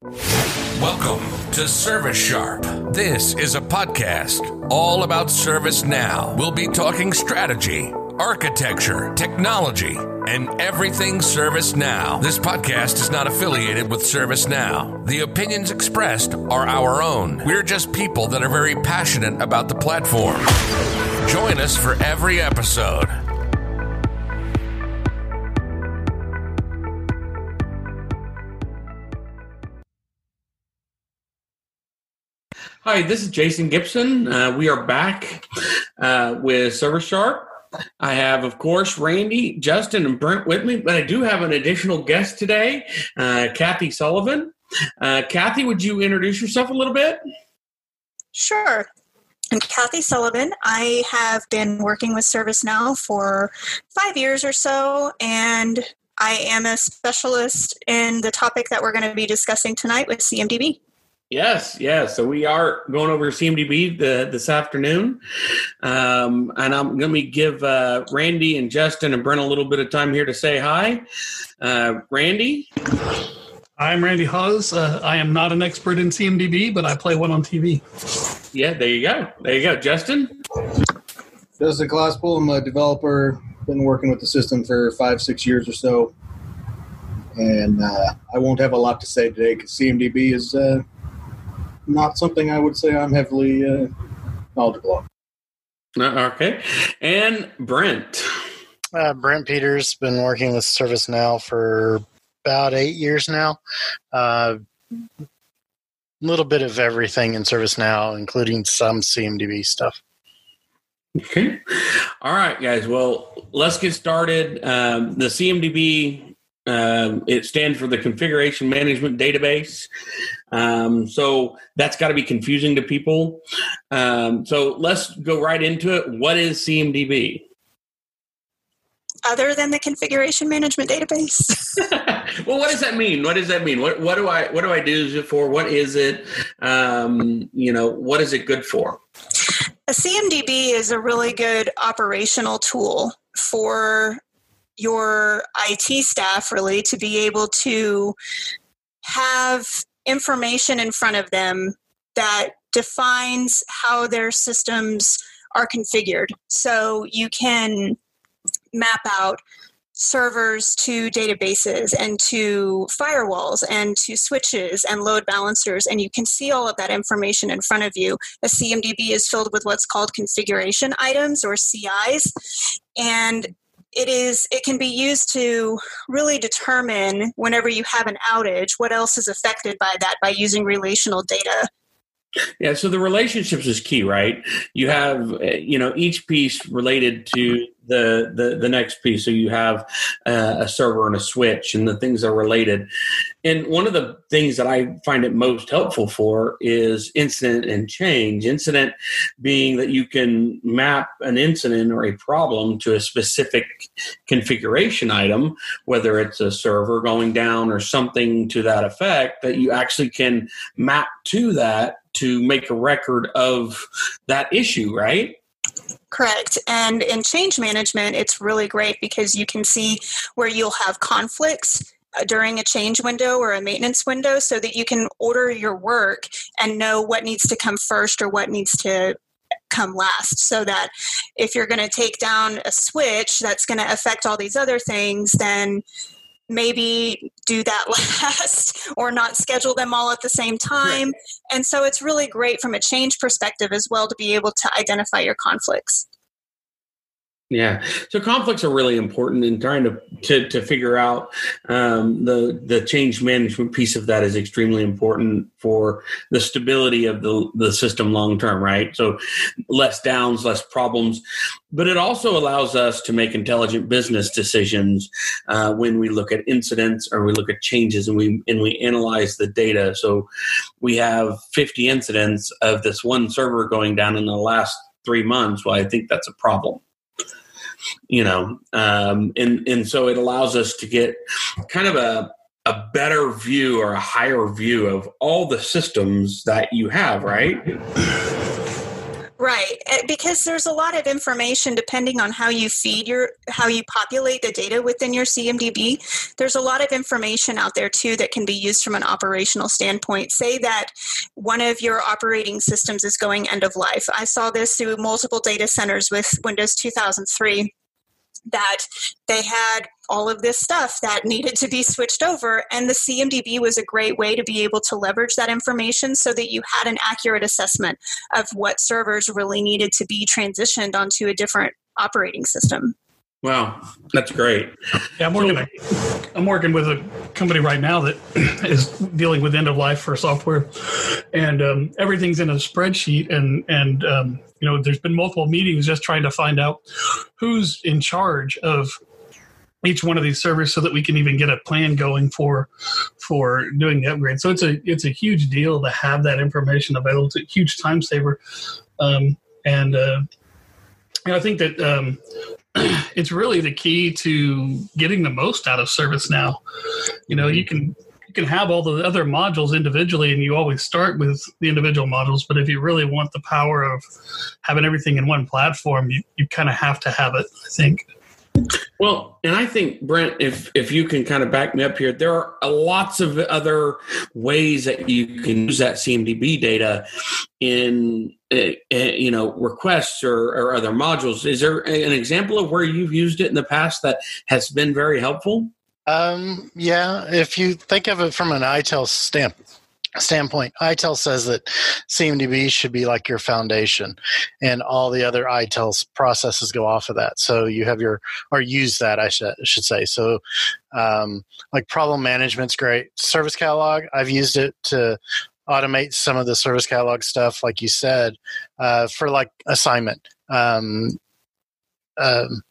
Welcome to Service Sharp. This is a podcast all about ServiceNow. We'll be talking strategy, architecture, technology, and everything ServiceNow. This podcast is not affiliated with ServiceNow. The opinions expressed are our own. We're just people that are very passionate about the platform. Join us for every episode. Hi, this is Jason Gibson. Uh, we are back uh, with Service Sharp. I have, of course, Randy, Justin, and Brent with me, but I do have an additional guest today, uh, Kathy Sullivan. Uh, Kathy, would you introduce yourself a little bit? Sure. I'm Kathy Sullivan. I have been working with ServiceNow for five years or so, and I am a specialist in the topic that we're going to be discussing tonight with CMDB. Yes, yes. So we are going over CMDB the, this afternoon, um, and I'm going to give uh, Randy and Justin and Brent a little bit of time here to say hi. Uh, Randy. I'm Randy Hawes. Uh, I am not an expert in CMDB, but I play one on TV. Yeah, there you go. There you go, Justin. Justin Glasspool. I'm a developer. Been working with the system for five, six years or so, and uh, I won't have a lot to say today because CMDB is uh, not something I would say I'm heavily uh, knowledgeable on. Uh, okay. And Brent. Uh, Brent Peters, been working with ServiceNow for about eight years now. A uh, little bit of everything in ServiceNow, including some CMDB stuff. Okay. All right, guys. Well, let's get started. Um, the CMDB um, it stands for the Configuration Management Database. Um, so that's got to be confusing to people. Um, so let's go right into it. What is CMDB? Other than the configuration management database. well, what does that mean? What does that mean? What what do I what do I do it for? What is it? Um, you know, what is it good for? A CMDB is a really good operational tool for your IT staff really to be able to have information in front of them that defines how their systems are configured. So you can map out servers to databases and to firewalls and to switches and load balancers, and you can see all of that information in front of you. A CMDB is filled with what's called configuration items or CIs, and it is it can be used to really determine whenever you have an outage what else is affected by that by using relational data yeah so the relationships is key right? You have you know each piece related to the the, the next piece. So you have uh, a server and a switch and the things are related. And one of the things that i find it most helpful for is incident and change. Incident being that you can map an incident or a problem to a specific configuration item whether it's a server going down or something to that effect that you actually can map to that to make a record of that issue right Correct. And in change management, it's really great because you can see where you'll have conflicts uh, during a change window or a maintenance window so that you can order your work and know what needs to come first or what needs to come last so that if you're going to take down a switch that's going to affect all these other things then maybe do that last or not schedule them all at the same time. Right. And so it's really great from a change perspective as well to be able to identify your conflicts. Yeah, so conflicts are really important in trying to to, to figure out um, the the change management piece of that is extremely important for the stability of the the system long term, right? So less downs, less problems, but it also allows us to make intelligent business decisions uh, when we look at incidents or we look at changes and we and we analyze the data. So we have 50 incidents of this one server going down in the last three months. Well, I think that's a problem you know, um, and and so it allows us to get kind of a a better view or a higher view of all the systems that you have, right? Right, eh, because there's a lot of information depending on how you feed your how you populate the data within your CMDB. There's a lot of information out there too that can be used from an operational standpoint. Say that one of your operating systems is going end of life. I saw this through multiple data centers with Windows 2003 that they had all of this stuff that needed to be switched over and the cmdb was a great way to be able to leverage that information so that you had an accurate assessment of what servers really needed to be transitioned onto a different operating system Wow, that's great. Yeah, I'm working. I'm working with a company right now that is dealing with end of life for software, and um, everything's in a spreadsheet. And and um, you know, there's been multiple meetings just trying to find out who's in charge of each one of these servers, so that we can even get a plan going for for doing the upgrade. So it's a it's a huge deal to have that information available. It's a huge time saver, um, and. Uh, and I think that um, it's really the key to getting the most out of ServiceNow. You know, you can you can have all the other modules individually, and you always start with the individual modules. But if you really want the power of having everything in one platform, you, you kind of have to have it. I think. Well, and I think Brent, if if you can kind of back me up here, there are lots of other ways that you can use that CMDB data in uh, you know requests or, or other modules. Is there an example of where you've used it in the past that has been very helpful? Um, yeah, if you think of it from an ITIL stamp, standpoint, ITIL says that CMDB should be like your foundation, and all the other ITIL processes go off of that. So you have your or use that, I should should say. So, um, like problem management's great. Service catalog, I've used it to automate some of the service catalog stuff, like you said, uh, for like assignment. Um, um,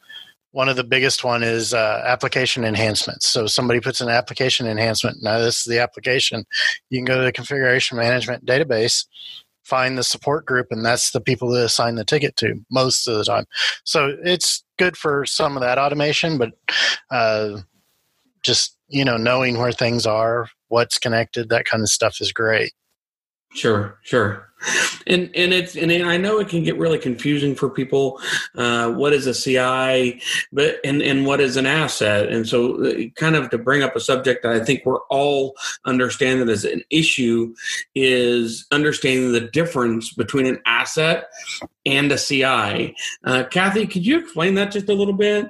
one of the biggest one is uh, application enhancements. So somebody puts an application enhancement. Now this is the application. You can go to the configuration management database, find the support group, and that's the people that assign the ticket to most of the time. So it's good for some of that automation, but uh, just you know knowing where things are, what's connected, that kind of stuff is great. Sure, sure. And and it's and I know it can get really confusing for people. Uh, what is a CI, but and and what is an asset? And so, uh, kind of to bring up a subject that I think we're all understanding as an issue is understanding the difference between an asset and a CI. Uh, Kathy, could you explain that just a little bit?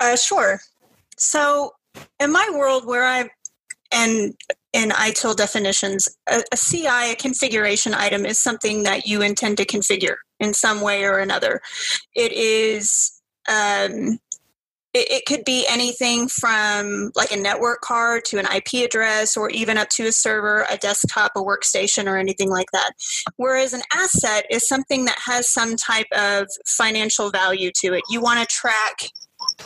Uh, sure. So, in my world where I and in ITIL definitions, a, a, CI, a configuration item, is something that you intend to configure in some way or another. It is, um, it, it, could be anything from like a network card to an IP address or even up to a server, a desktop, a workstation, or anything like that. Whereas an asset is something that has some type of financial value to it. You want to track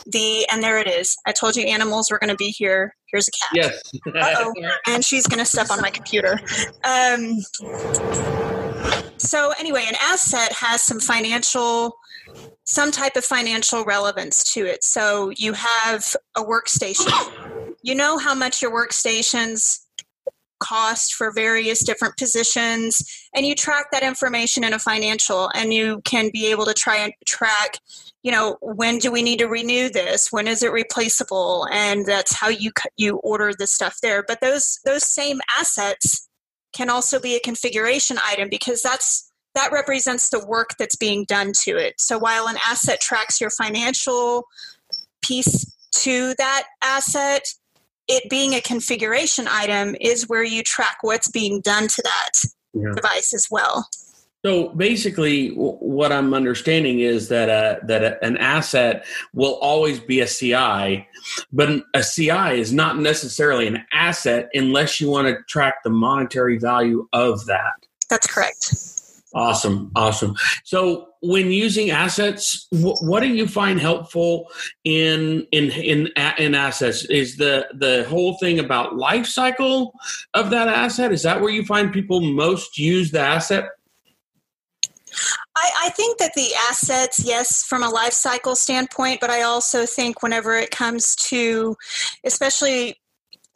the and there it is. I told you animals were going to be here. Here's a cat. Yes. oh, and she's going to step on my computer. Um, so anyway, an asset has some financial some type of financial relevance to it. So you have a workstation. You know how much your workstations cost for various different positions and you track that information in a financial and you can be able to try and track you know when do we need to renew this? When is it replaceable? And that's how you you order the stuff there. But those those same assets can also be a configuration item because that's that represents the work that's being done to it. So while an asset tracks your financial piece to that asset it being a configuration item is where you track what's being done to that yeah. device as well. So basically, what I'm understanding is that uh, that an asset will always be a CI, but a CI is not necessarily an asset unless you want to track the monetary value of that. That's correct. Awesome, awesome. So, when using assets, wh- what do you find helpful in in in in assets? Is the the whole thing about life cycle of that asset? Is that where you find people most use the asset? I, I think that the assets, yes, from a life cycle standpoint, but I also think whenever it comes to, especially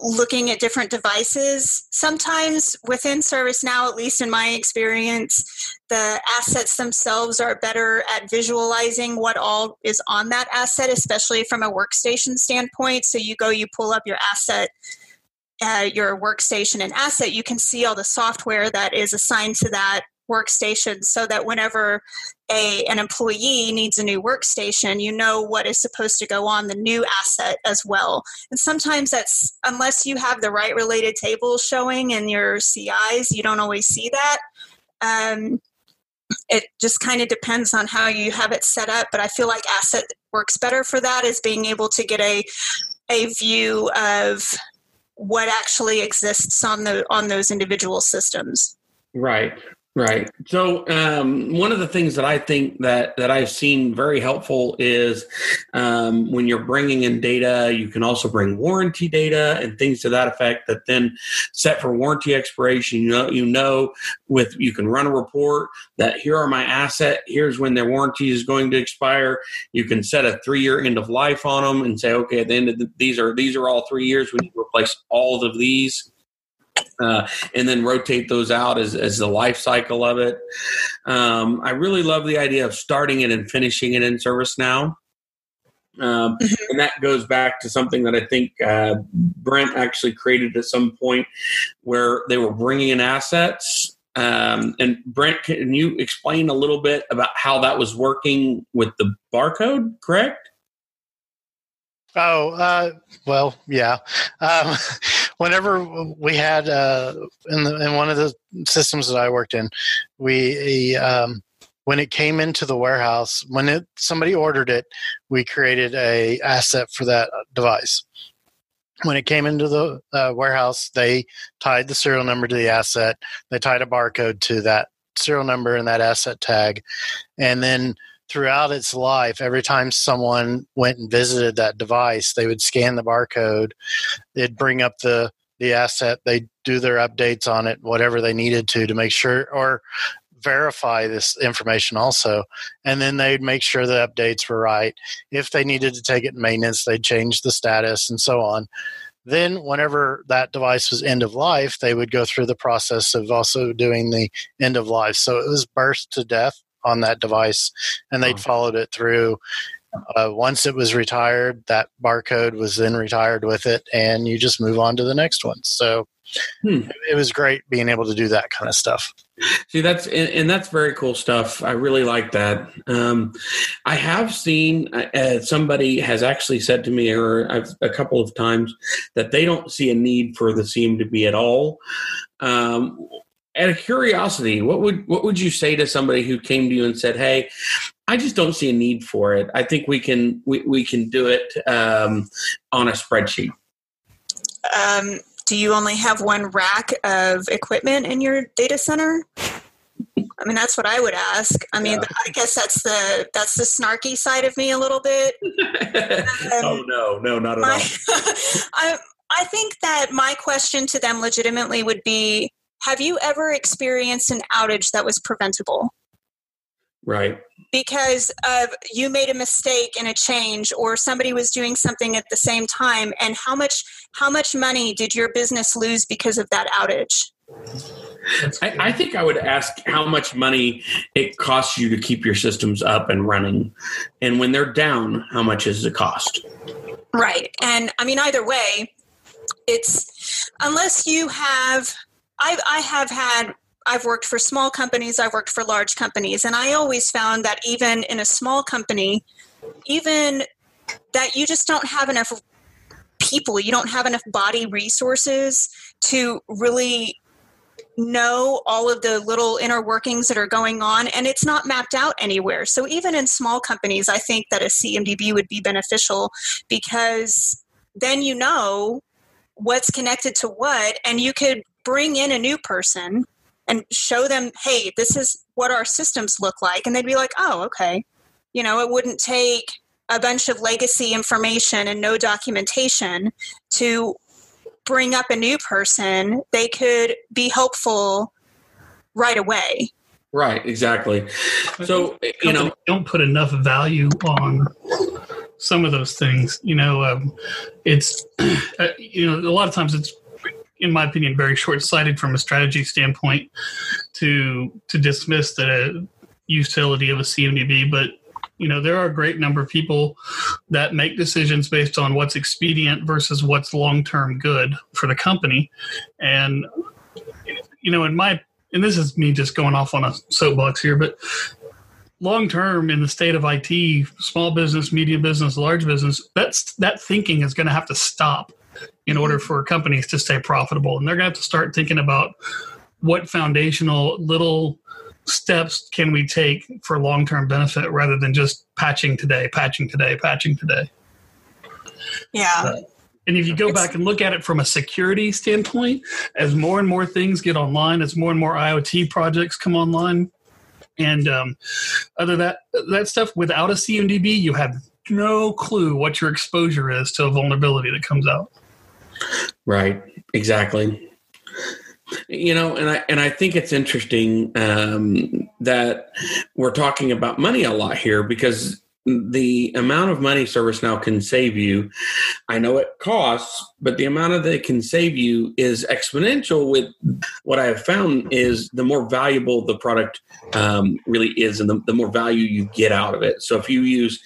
looking at different devices. Sometimes within ServiceNow, at least in my experience, the assets themselves are better at visualizing what all is on that asset, especially from a workstation standpoint. So you go, you pull up your asset. Uh, your workstation and asset, you can see all the software that is assigned to that workstation so that whenever a an employee needs a new workstation you know what is supposed to go on the new asset as well. And sometimes that's unless you have the right related tables showing in your cis you don't always see that. Um, it just kind of depends on how you have it set up but i feel like asset works better for that is being able to get a a view of what actually exists on the on those individual systems. Right Right. So um, one of the things that I think that that I've seen very helpful is um, when you're bringing in data, you can also bring warranty data and things to that effect. That then set for warranty expiration. You know, you know, with you can run a report that here are my asset. Here's when their warranty is going to expire. You can set a three year end of life on them and say, okay, at the end of the, these are these are all three years. We need to replace all of these uh, and then rotate those out as, as the life cycle of it. Um, I really love the idea of starting it and finishing it in ServiceNow. Um, mm-hmm. and that goes back to something that I think uh, Brent actually created at some point where they were bringing in assets. Um, and Brent, can you explain a little bit about how that was working with the barcode, correct? Oh, uh, well, yeah. Um, whenever we had uh, in the in one of the systems that I worked in, we um, when it came into the warehouse, when it somebody ordered it, we created a asset for that device. When it came into the uh, warehouse, they tied the serial number to the asset. They tied a barcode to that serial number and that asset tag, and then throughout its life, every time someone went and visited that device, they would scan the barcode. They'd bring up the the asset. they'd do their updates on it, whatever they needed to, to make sure or verify this information also. And then they'd make sure the updates were right. If they needed to take it in maintenance, they'd change the status and so on. Then, whenever that device was end of life, they would go through the process of also doing the end of life. So it was birth to death on that device, and they'd followed it through. Uh, once it was retired, that barcode was then retired with it, and you just move on to the next one. So hmm. it was great being able to do that kind of stuff. See, that's and, and that's very cool stuff. I really like that. Um, I have seen uh, uh somebody has actually said to me, or I've, a couple of times, that they don't see a need for the CMDB at all. Um, out of curiosity, what would what would you say to somebody who came to you and said, "Hey, I just don't see a need for it. I think we can we, we can do it um, on a spreadsheet." Um, do you only have one rack of equipment in your data center? I mean, that's what I would ask. I mean, yeah. I guess that's the that's the snarky side of me a little bit. um, oh no, no, not at my, all. I I think that my question to them legitimately would be have you ever experienced an outage that was preventable? Right. Because of you made a mistake in a change or somebody was doing something at the same time and how much how much money did your business lose because of that outage? I, I, think I would ask how much money it costs you to keep your systems up and running. And when they're down, how much is it cost? Right. And I mean, either way, it's unless you have I, I have had I've worked for small companies, I've worked for large companies, and I always found that even in a small company, even that you just don't have enough people, you don't have enough body resources to really know all of the little inner workings that are going on and it's not mapped out anywhere. So even in small companies, I think that a CMDB would be beneficial because then you know what's connected to what and you could bring in a new person and show them, hey, this is what our systems look like. And they'd be like, oh, okay. You know, it wouldn't take a bunch of legacy information and no documentation to bring up a new person. They could be helpful right away. Right, exactly. So, you know, don't put enough value on some of those things. You know, um, it's uh, you know a lot of times it's in my opinion very short sighted from a strategy standpoint to to dismiss the utility of a CMDB, but you know there are a great number of people that make decisions based on what's expedient versus what's long term good for the company, and you know in my and this is me just going off on a soapbox here, but long term in the state of IT, small business, medium business, large business, that's that thinking is going to have to stop in order for companies to stay profitable, and they're going to have to start thinking about what foundational little steps can we take for long term benefit rather than just patching today, patching today, patching today. Yeah. And if you go back and look at it from a security standpoint, as more and more things get online, as more and more IoT projects come online, and um, other that that stuff without a CMDB, you have no clue what your exposure is to a vulnerability that comes out. Right. Exactly. You know, and I and I think it's interesting um, that we're talking about money a lot here because the amount of money ServiceNow can save you, I know it costs, but the amount of that it can save you is exponential. With what I have found is the more valuable the product um, really is, and the, the, more value you get out of it. So if you use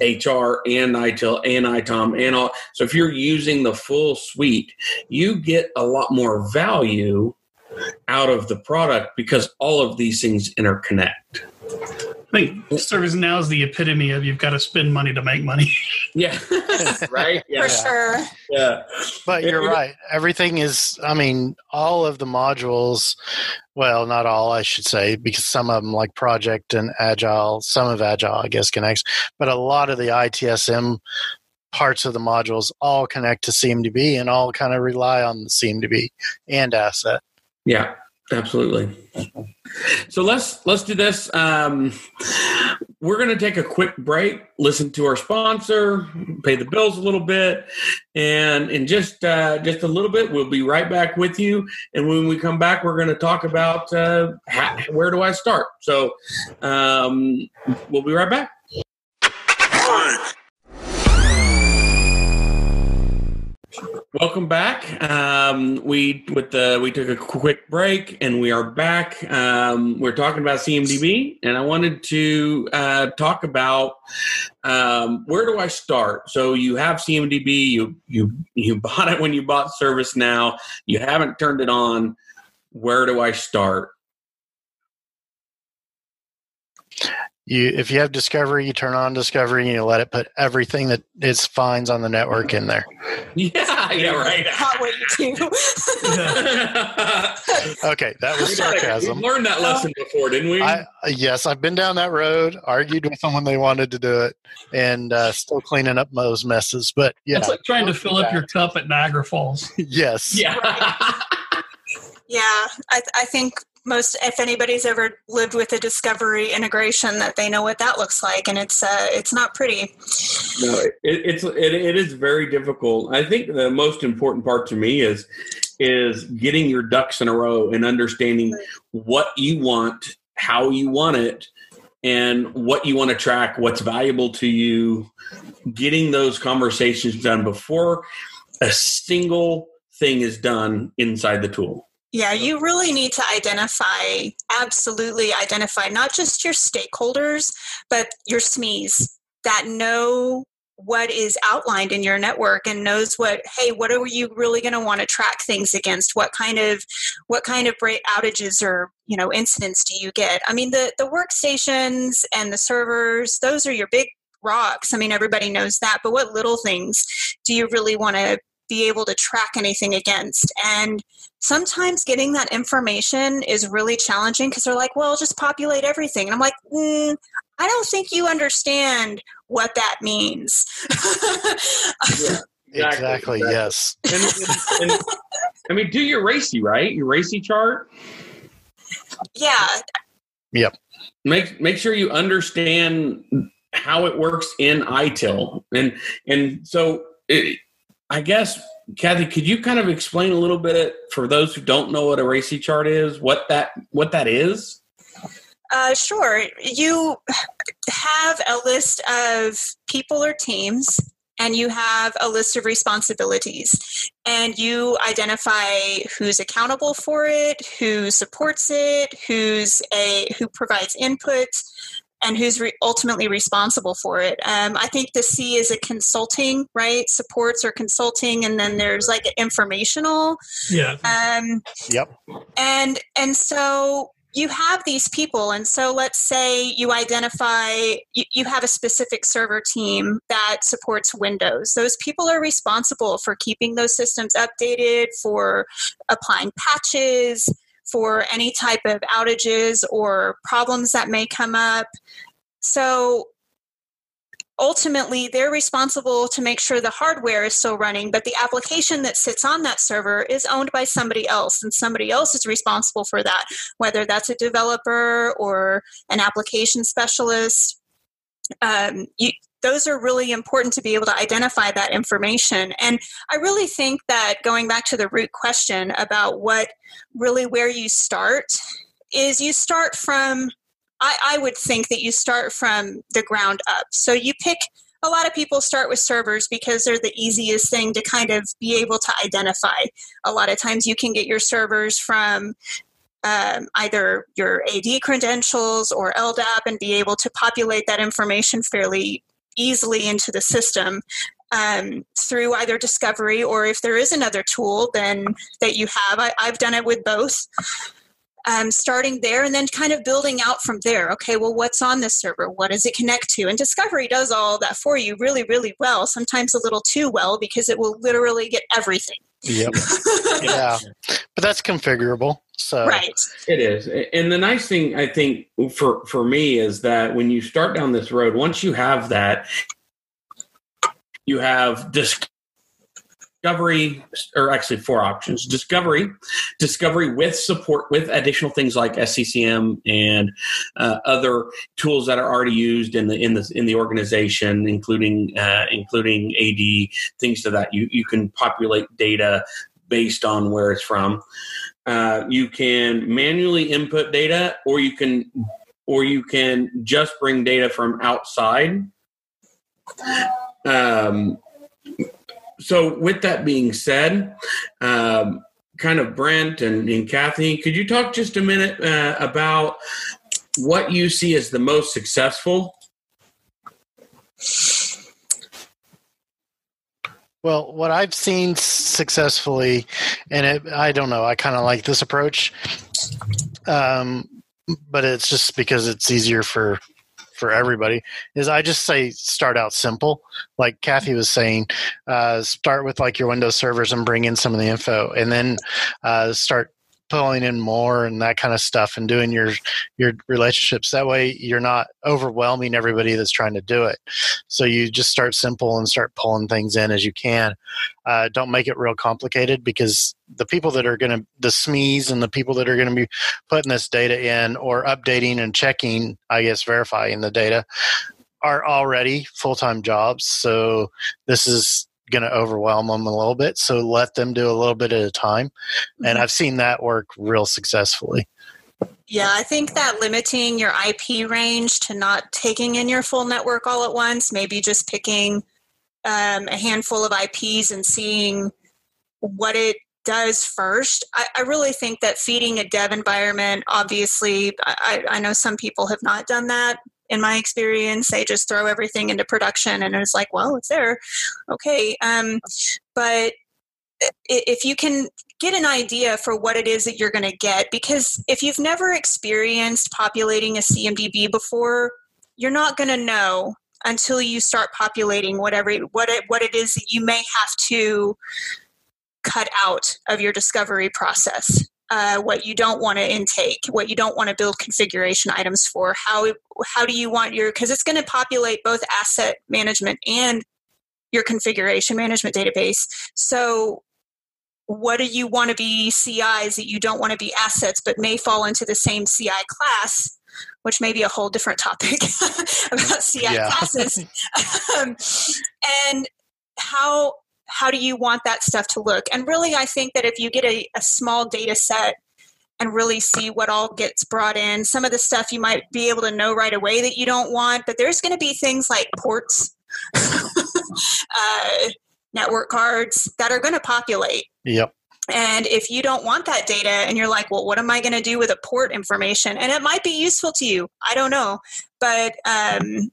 HR and ITIL and ITOM and all, so if you're using the full suite, you get a lot more value out of the product because all of these things interconnect. I think ServiceNow is the epitome of you've got to spend money to make money. yeah, right. Yeah. For sure. Yeah, but you're right. Everything is. I mean, all of the modules. Well, not all, I should say, because some of them, like Project and Agile, some of Agile, I guess, connects. But a lot of the ITSM parts of the modules all connect to CMDB and all kind of rely on the CMDB and asset. Yeah, absolutely. So let's let's do this. Um, we're going to take a quick break, listen to our sponsor, pay the bills a little bit, and in just uh, just a little bit, we'll be right back with you. And when we come back, we're going to talk about uh, how, where do I start. So um, we'll be right back. Welcome back. Um, we with the we took a quick break and we are back. Um, we're talking about CMDB, and I wanted to uh, talk about um, where do I start. So you have CMDB, you you you bought it when you bought ServiceNow. You haven't turned it on. Where do I start? You if you have discovery you turn on discovery and you let it put everything that it finds on the network in there. Yeah yeah right. Not what you do. okay that was sarcasm. we learned that lesson before didn't we? I, yes i've been down that road argued with them when they wanted to do it and uh, still cleaning up those messes but yeah. It's like trying to fill up your cup at niagara falls. Yes. Yeah. Yeah I, I think most if anybody's ever lived with a discovery integration that they know what that looks like and it's uh, it's not pretty. No it, it's it, it is very difficult. I think the most important part to me is is getting your ducks in a row and understanding what you want how you want it and what you want to track what's valuable to you. Getting those conversations done before a single thing is done inside the tool yeah, you really need to identify, absolutely identify not just your stakeholders, but your SMEs that know what is outlined in your network and knows what hey what are you really going to want to track things against? What kind of what kind of outages or you know incidents do you get? I mean the the workstations and the servers those are your big rocks. I mean everybody knows that but what little things do you really want to be able to track anything against. And sometimes getting that information is really challenging because they're like, well, just populate everything. And I'm like, mm, I don't think you understand what that means. yeah. Exactly, exactly, Yes. And, and, and, I mean, do your RACI, right? Your RACI chart. Yeah. Yep. Make make sure you understand how it works in ITIL, and and so it, I guess, Kathy, could you kind of explain a little bit for those who don't know what a RACI chart is, what that what that is? Uh, sure. You have a list of people or teams, and you have a list of responsibilities, and you identify who's accountable for it, who supports it, who's a who provides input, and who's re- ultimately responsible for it. Um, I think the C is a consulting, right? Supports or consulting, and then there's like informational. Yeah. Um, Yep. and and so you have these people and so let's say you identify you, you have a specific server team that supports windows those people are responsible for keeping those systems updated for applying patches for any type of outages or problems that may come up. So ultimately they're responsible to make sure the hardware is still running but the application that sits on that server is owned by somebody else and somebody else is responsible for that whether that's a developer or an application specialist. Um, you, those are really important to be able to identify that information and i really think that going back to the root question about what really where you start is you start from I, I would think that you start from the ground up. So you pick a lot of people start with servers because they're the easiest thing to kind of be able to identify. A lot of times you can get your servers from um, either your AD credentials or LDAP and be able to populate that information fairly easily into the system. Um, through either discovery or if there is another tool then that you have I, i've done it with both um, starting there and then kind of building out from there. Okay, well, what's on this server? What does it connect to? And Discovery does all that for you really, really well, sometimes a little too well because it will literally get everything. Yep. yeah. But that's configurable. So Right. It is, and the nice thing I think for for me is that when you start down this road, once you have that, you have discovery, or actually four options: discovery, discovery with support with additional things like SCCM and uh, other tools that are already used in the in the in the organization, including uh, including AD things to that. You you can populate data based on where it's from. Uh, you can manually input data, or you can, or you can just bring data from outside. Um, so, with that being said, um, kind of Brent and, and Kathy, could you talk just a minute uh, about what you see as the most successful? Well, what I've seen successfully, and it, I don't know, I kind of like this approach, um, but it's just because it's easier for for everybody. Is I just say start out simple, like Kathy was saying, uh, start with like your Windows servers and bring in some of the info, and then uh, start pulling in more and that kind of stuff and doing your your relationships. That way you're not overwhelming everybody that's trying to do it. So you just start simple and start pulling things in as you can. Uh, don't make it real complicated because the people that are going to the smes and the people that are going to be putting this data in or updating and checking i guess verifying the data are already full-time jobs. So this is going to overwhelm them a little bit. So let them do a little bit at a time. And I've seen that work real successfully. Yeah, I think that limiting your IP range to not taking in your full network all at once, maybe just picking um, a handful of IPs and seeing what it does first. I, I, really think that feeding a dev environment, obviously, I, I know some people have not done that, in my experience they just throw everything into production and it's like well it's there. Okay um, but if you can get an idea for what it is that you're going to get because if you've never experienced populating a cmdb before you're not going to know until you start populating whatever what it, what it is that you may have to cut out of your discovery process uh, what you don't want to intake, what you don't want to build configuration items for. How how do you want your because it's going to populate both asset management and your configuration management database. So what do you want to be CIs that you don't want to be assets but may fall into the same CI class, which may be a whole different topic about CI classes. um, and how how do you want that stuff to look? And really, I think that if you get a, a small data set and really see what all gets brought in. Some of the stuff you might be able to know right away that you don't want, but there's going to be things like ports, uh, network cards that are going to populate. Yep. And if you don't want that data and you're like, well, what am I going to do with a port information? And it might be useful to you. I don't know. But, um,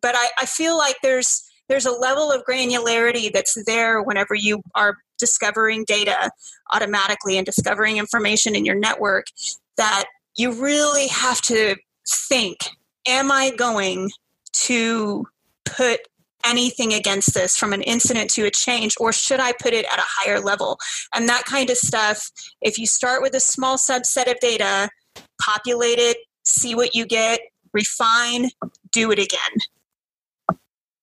but I, I feel like there's, there's a level of granularity that's there whenever you are discovering data automatically and discovering information in your network that you really have to think am I going to put anything against this from an incident to a change or should I put it at a higher level? And that kind of stuff, if you start with a small subset of data, populate it, see what you get, refine, do it again.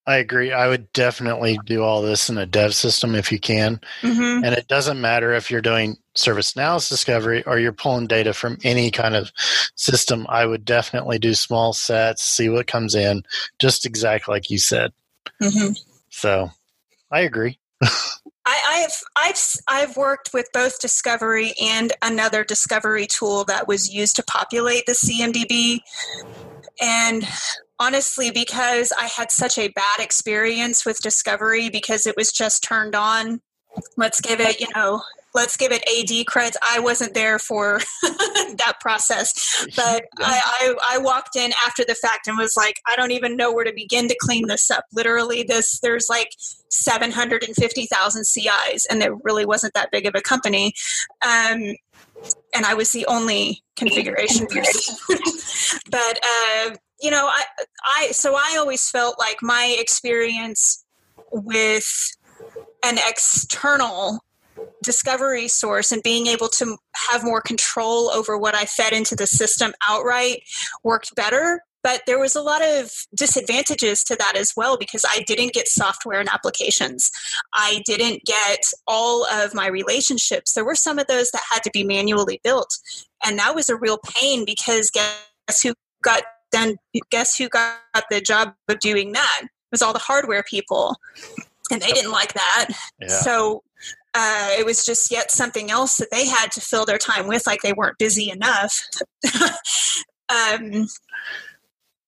I agree. I would definitely do all this in a dev system if you can. Mm-hmm. And it doesn't matter if you're doing service analysis discovery or you're pulling data from any kind of system. I would definitely do small sets, see what comes in, just exactly like you said. Mm-hmm. So I agree. I, have I've I've worked with both Discovery and another Discovery tool that was used to populate the CMDB, and honestly because I had such a bad experience with Discovery because it was just turned on. Let's give it, you know, let's give it AD creds. I wasn't there for that process, but yeah. I, I, I, walked in after the fact and was like, I don't even know where to begin to clean this up. Literally, this there's like 750,000 CIs, and it really wasn't that big of a company. Um, and I was the only configuration person. but uh, you know, I, I, so I always felt like my experience with an external discovery source and being able to have more control over what I fed into the system outright worked better. But there was a lot of disadvantages to that as well because I didn't get software and applications. I didn't get all of my relationships. There were some of those that had to be manually built. And that was a real pain because guess who got then guess who got the job of doing that? It was all the hardware people, and they didn't like that. Yeah. So uh, it was just yet something else that they had to fill their time with, like they weren't busy enough. um,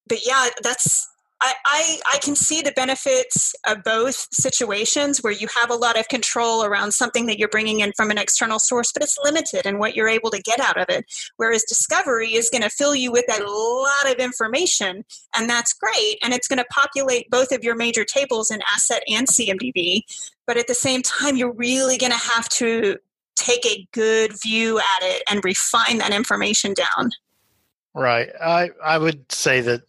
but yeah, that's I, I, I can see the benefits of both situations where you have a lot of control around something that you're bringing in from an external source, but it's limited in what you're able to get out of it. Whereas discovery is going to fill you with a lot of information, and that's great. And it's going to populate both of your major tables in asset and CMDB. But at the same time, you're really going to have to take a good view at it and refine that information down. Right. I, I would say that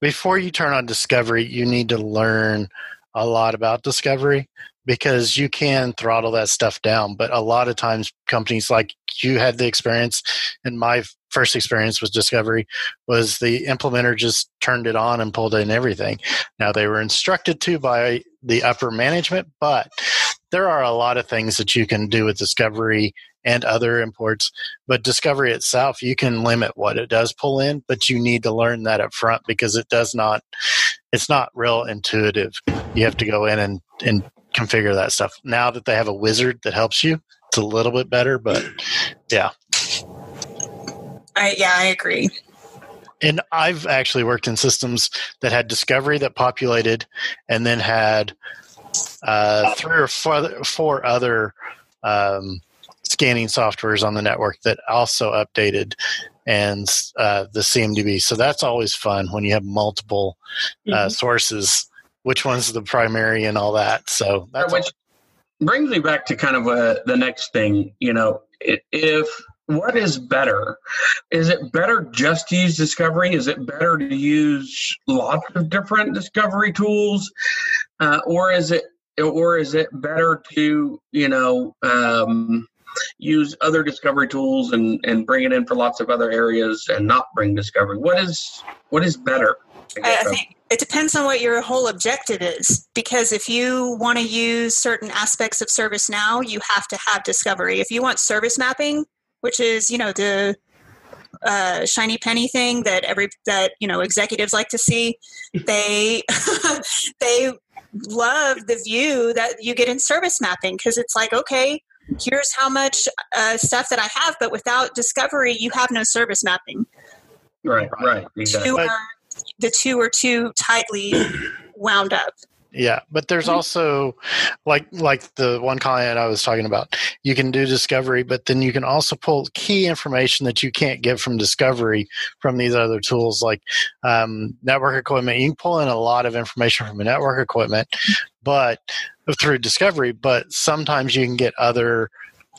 before you turn on Discovery, you need to learn a lot about Discovery because you can throttle that stuff down. But a lot of times, companies like you had the experience, and my first experience with Discovery was the implementer just turned it on and pulled in everything. Now, they were instructed to by the upper management, but there are a lot of things that you can do with Discovery and other imports. But Discovery itself, you can limit what it does pull in, but you need to learn that up front because it does not, it's not real intuitive. You have to go in and, and configure that stuff. Now that they have a wizard that helps you, it's a little bit better, but yeah. I, yeah, I agree. And I've actually worked in systems that had Discovery that populated and then had uh, three or four, four other um, scanning softwares on the network that also updated and uh, the CMDB. So that's always fun when you have multiple uh, mm-hmm. sources. Which one's the primary and all that? So that's which brings me back to kind of uh, the next thing. You know, if what is better? Is it better just to use Discovery? Is it better to use lots of different discovery tools, uh, or is it or is it better to you know um, use other discovery tools and and bring it in for lots of other areas and not bring discovery. What is what is better? I, I think it depends on what your whole objective is because if you want to use certain aspects of ServiceNow, you have to have discovery. If you want service mapping which is you know the uh, shiny penny thing that every that you know executives like to see they they love the view that you get in service mapping because it's like okay here's how much uh, stuff that I have, but without discovery, you have no service mapping. Right, right, exactly. Two are, the two are too tightly wound up. Yeah, but there's also like like the one client I was talking about. You can do discovery, but then you can also pull key information that you can't get from discovery from these other tools like um, network equipment. You can pull in a lot of information from a network equipment, but through discovery. But sometimes you can get other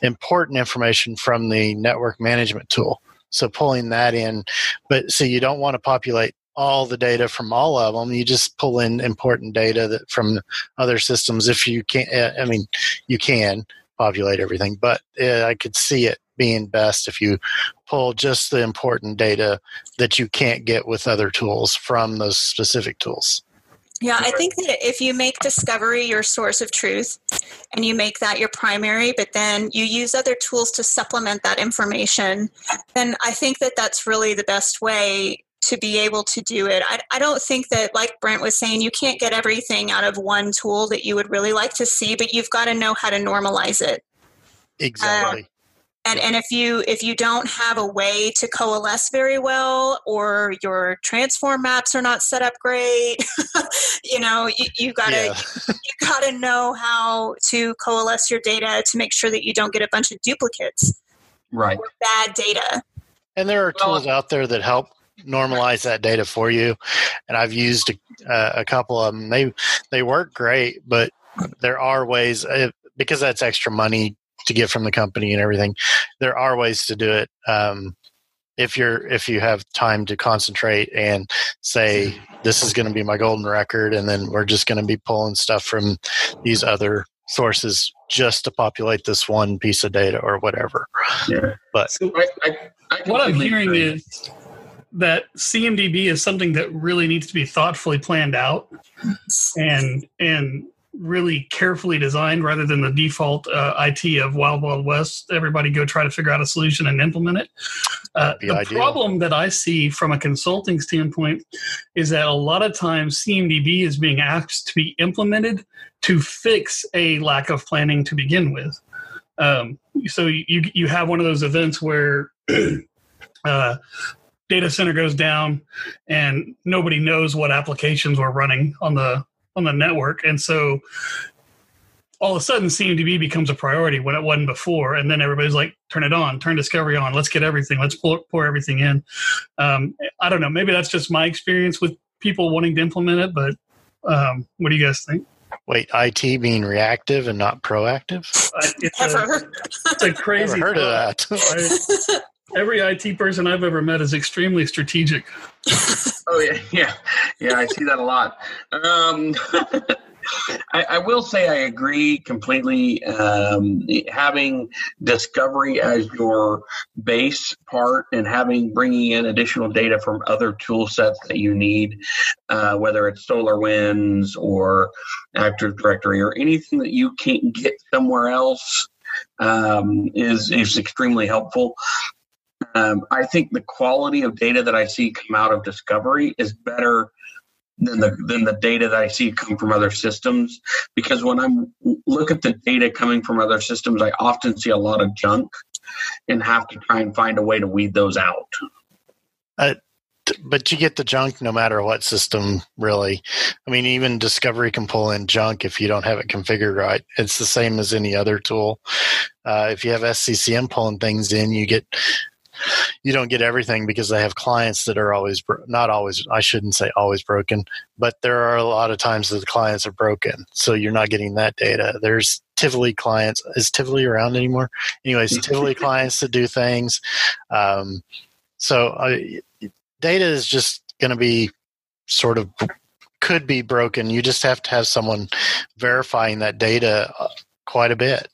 important information from the network management tool. So pulling that in, but so you don't want to populate all the data from all of them. You just pull in important data that from other systems. If you can't. I mean, you can populate everything, but uh, I could see it being best if you pull just the important data that you can't get with other tools from those specific tools. Yeah, I think that if you make discovery your source of truth and you make that your primary, but then you use other tools to supplement that information, then I think that that's really the best way to be able to do it. I, I don't think that, like Brent was saying, you can't get everything out of one tool that you would really like to see, but you've got to know how to normalize it. Exactly. And, and if you if you don't have a way to coalesce very well or your transform maps are not set up great you know you, you gotta yeah. you gotta know how to coalesce your data to make sure that you don't get a bunch of duplicates right bad data and there are tools out there that help normalize that data for you. And I've used a, uh, a couple of them. They they work great, but there are ways uh, because that's extra money to get from the company and everything. There are ways to do it. Um, if you're if you have time to concentrate and say this is going to be my golden record and then we're just going to be pulling stuff from these other sources just to populate this one piece of data or whatever yeah but so I, I, I what i'm hearing agree. is that CMDB is something that really needs to be thoughtfully planned out and and really carefully designed rather than the default uh, IT of Wild Wild West. Everybody go try to figure out a solution and implement it. Uh, the ideal. problem that I see from a consulting standpoint is that a lot of times CMDB is being asked to be implemented to fix a lack of planning to begin with. Um, so you you have one of those events where uh, data center goes down and nobody knows what applications were running on the on the network. And so all of a sudden cmdb becomes a priority when it wasn't before. And then everybody's like turn it on turn discovery on. Let's get everything. Let's pour, pour everything in. Um, i don't know. Maybe that's just my experience with people wanting to implement it but um, what do you guys think? Wait, IT being reactive and not proactive? Uh, it's, a, it's a crazy. Never heard of that. Every IT person I've ever met is extremely strategic. oh yeah, yeah, yeah. I see that a lot. Um, I, I, will say I agree completely. Um, having discovery as your base part and having bringing in additional data from other tool sets that you need, uh, whether it's SolarWinds or Active Directory or anything that you can't get somewhere else, um, is is extremely helpful. Um, I think the quality of data that I see come out of Discovery is better than the than the data that I see come from other systems. Because when I'm look at the data coming from other systems, I often see a lot of junk and have to try and find a way to weed those out. Uh, but you get the junk no matter what system, really. I mean, even Discovery can pull in junk if you don't have it configured right. It's the same as any other tool. Uh, if you have SCCM pulling things in, you get you don't get everything because they have clients that are always bro- not always i shouldn't say always broken but there are a lot of times that the clients are broken so you're not getting that data. There's tivoli clients is tivoli around anymore? Anyways tivoli clients to do things um, so data is just going to be sort of could be broken. You just have to have someone verifying that data uh, quite a bit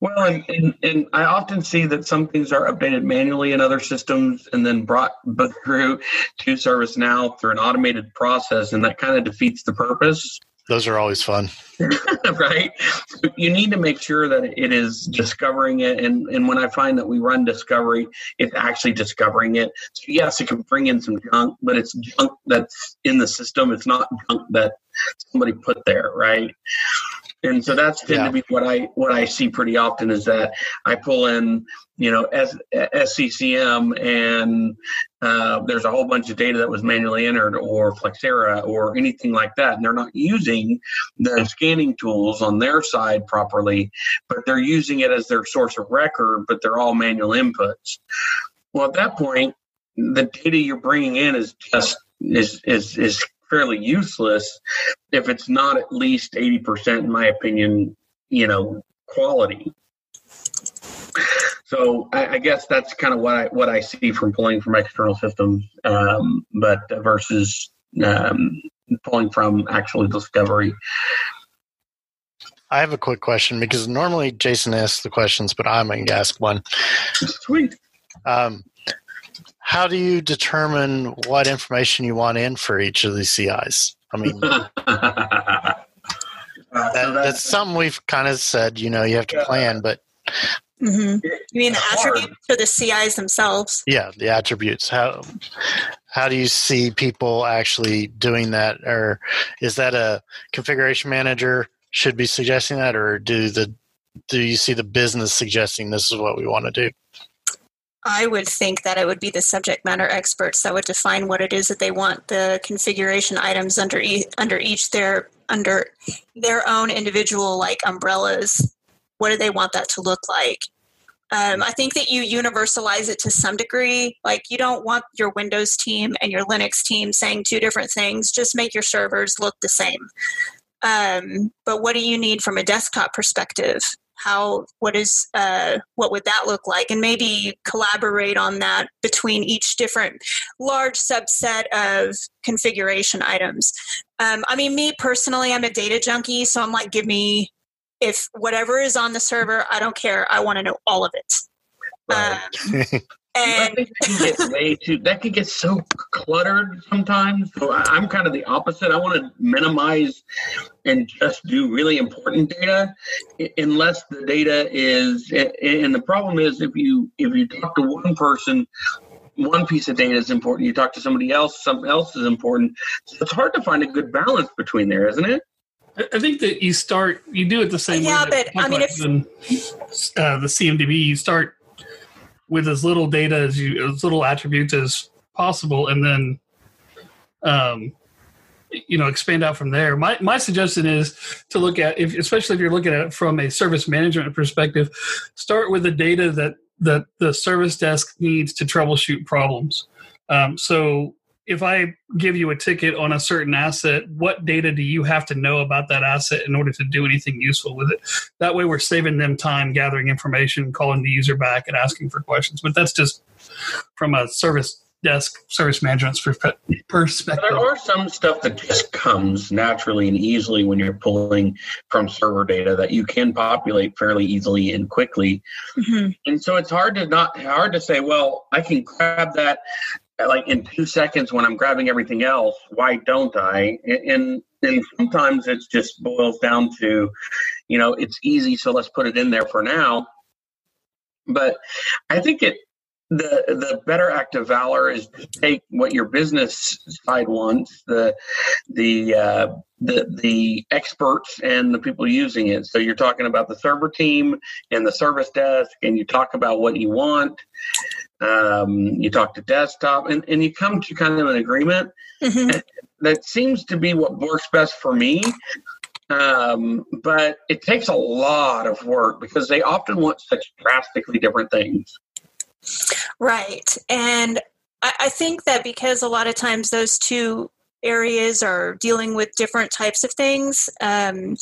well, and, and, and, I often see that some things are updated manually in other systems and then brought but through to ServiceNow through an automated process, and that kind of defeats the purpose. Those are always fun. right? You need to make sure that it is discovering it. And, and when I find that we run discovery, it's actually discovering it. So, yes, it can bring in some junk, but it's junk that's in the system. It's not junk that somebody put there, right? And so that's tend Yeah. to be what I what I see pretty often is that I pull in you know S, SCCM and uh, there's a whole bunch of data that was manually entered or Flexera or anything like that, and they're not using the scanning tools on their side properly, but they're using it as their source of record, but they're all manual inputs. Well, at that point, the data you're bringing in is just is is is fairly useless if it's not at least 80% in my opinion you know quality so I, I guess that's kind of what I what I see from pulling from external systems, um, but versus um, pulling from actual discovery. I have a quick question because normally Jason asks the questions, but I'm going to ask one. Sweet. Um, how do you determine what information you want in for each of these CIs? I mean, Uh, that, that's something we've kind of said. You know, you have to plan, but hmm You mean the attributes or the CIs themselves? yeah, the attributes. How how do you see people actually doing that, or is that a configuration manager should be suggesting that, or do the do you see the business suggesting this is what we want to do? I would think that it would be the subject matter experts that would define what it is that they want the configuration items under e- under each their under their own individual like umbrellas. What do they want that to look like? Um, I think that you universalize it to some degree. Like you don't want your Windows team and your Linux team saying two different things. Just make your servers look the same. Um, but what do you need from a desktop perspective? How what is uh, what would that look like? And maybe collaborate on that between each different large subset of configuration items. Um, i mean me personally i'm a data junkie so i'm like give me if whatever is on the server i don't care. I want to know all of it. Right. um, I and think that can get way too. That can get so cluttered sometimes. So I, I'm kind of the opposite. I want to minimize and just do really important data, unless the data is. And the problem is, if you if you talk to one person, one piece of data is important. You talk to somebody else, something else is important. So it's hard to find a good balance between there, isn't it? I- I think that you start, you do it the same Yeah, way. but, I mean, if- in, uh, the CMDB, you start with as little data as you, as little attributes as possible, and then, um, you know, expand out from there. My my suggestion is to look at, if especially if you're looking at it from a service management perspective, start with the data that that the service desk needs to troubleshoot problems. Um, so if I give you a ticket on a certain asset, what data do you have to know about that asset in order to do anything useful with it? That way, we're saving them time gathering information, calling the user back, and asking for questions. But that's just from a service desk, service management perspective. There are some stuff that just comes naturally and easily when you're pulling from server data that you can populate fairly easily and quickly. Mhm. And so it's hard to not hard to say, well, I can grab that like in two seconds when I'm grabbing everything else. Why don't I? And and, sometimes it just boils down to, you know, it's easy, so let's put it in there for now. But I think it the the better act of valor is to take what your business side wants, the the uh, the the experts and the people using it. So you're talking about the server team and the service desk, and you talk about what you want. Um, you talk to desktop, and, and you come to kind of an agreement Mhm. that seems to be what works best for me. Um, but it takes a lot of work because they often want such drastically different things. Right. And I, I think that because a lot of times those two areas are dealing with different types of things, um,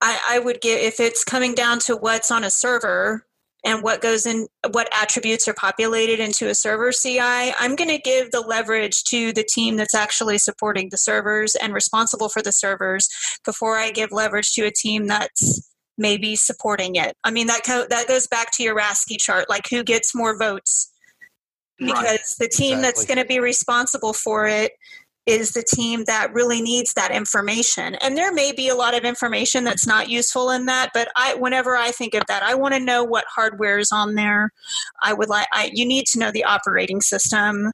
I, I would get, if it's coming down to what's on a server and what goes in, what attributes are populated into a server CI, I'm going to give the leverage to the team that's actually supporting the servers and responsible for the servers before I give leverage to a team that's maybe supporting it. I mean that co- that goes back to your RACI chart, like who gets more votes? Because the team that's going to be responsible for it is the team that really needs that information. And there may be a lot of information that's not useful in that but i whenever i think of that i want to know what hardware is on there. I would like I, you need to know the operating system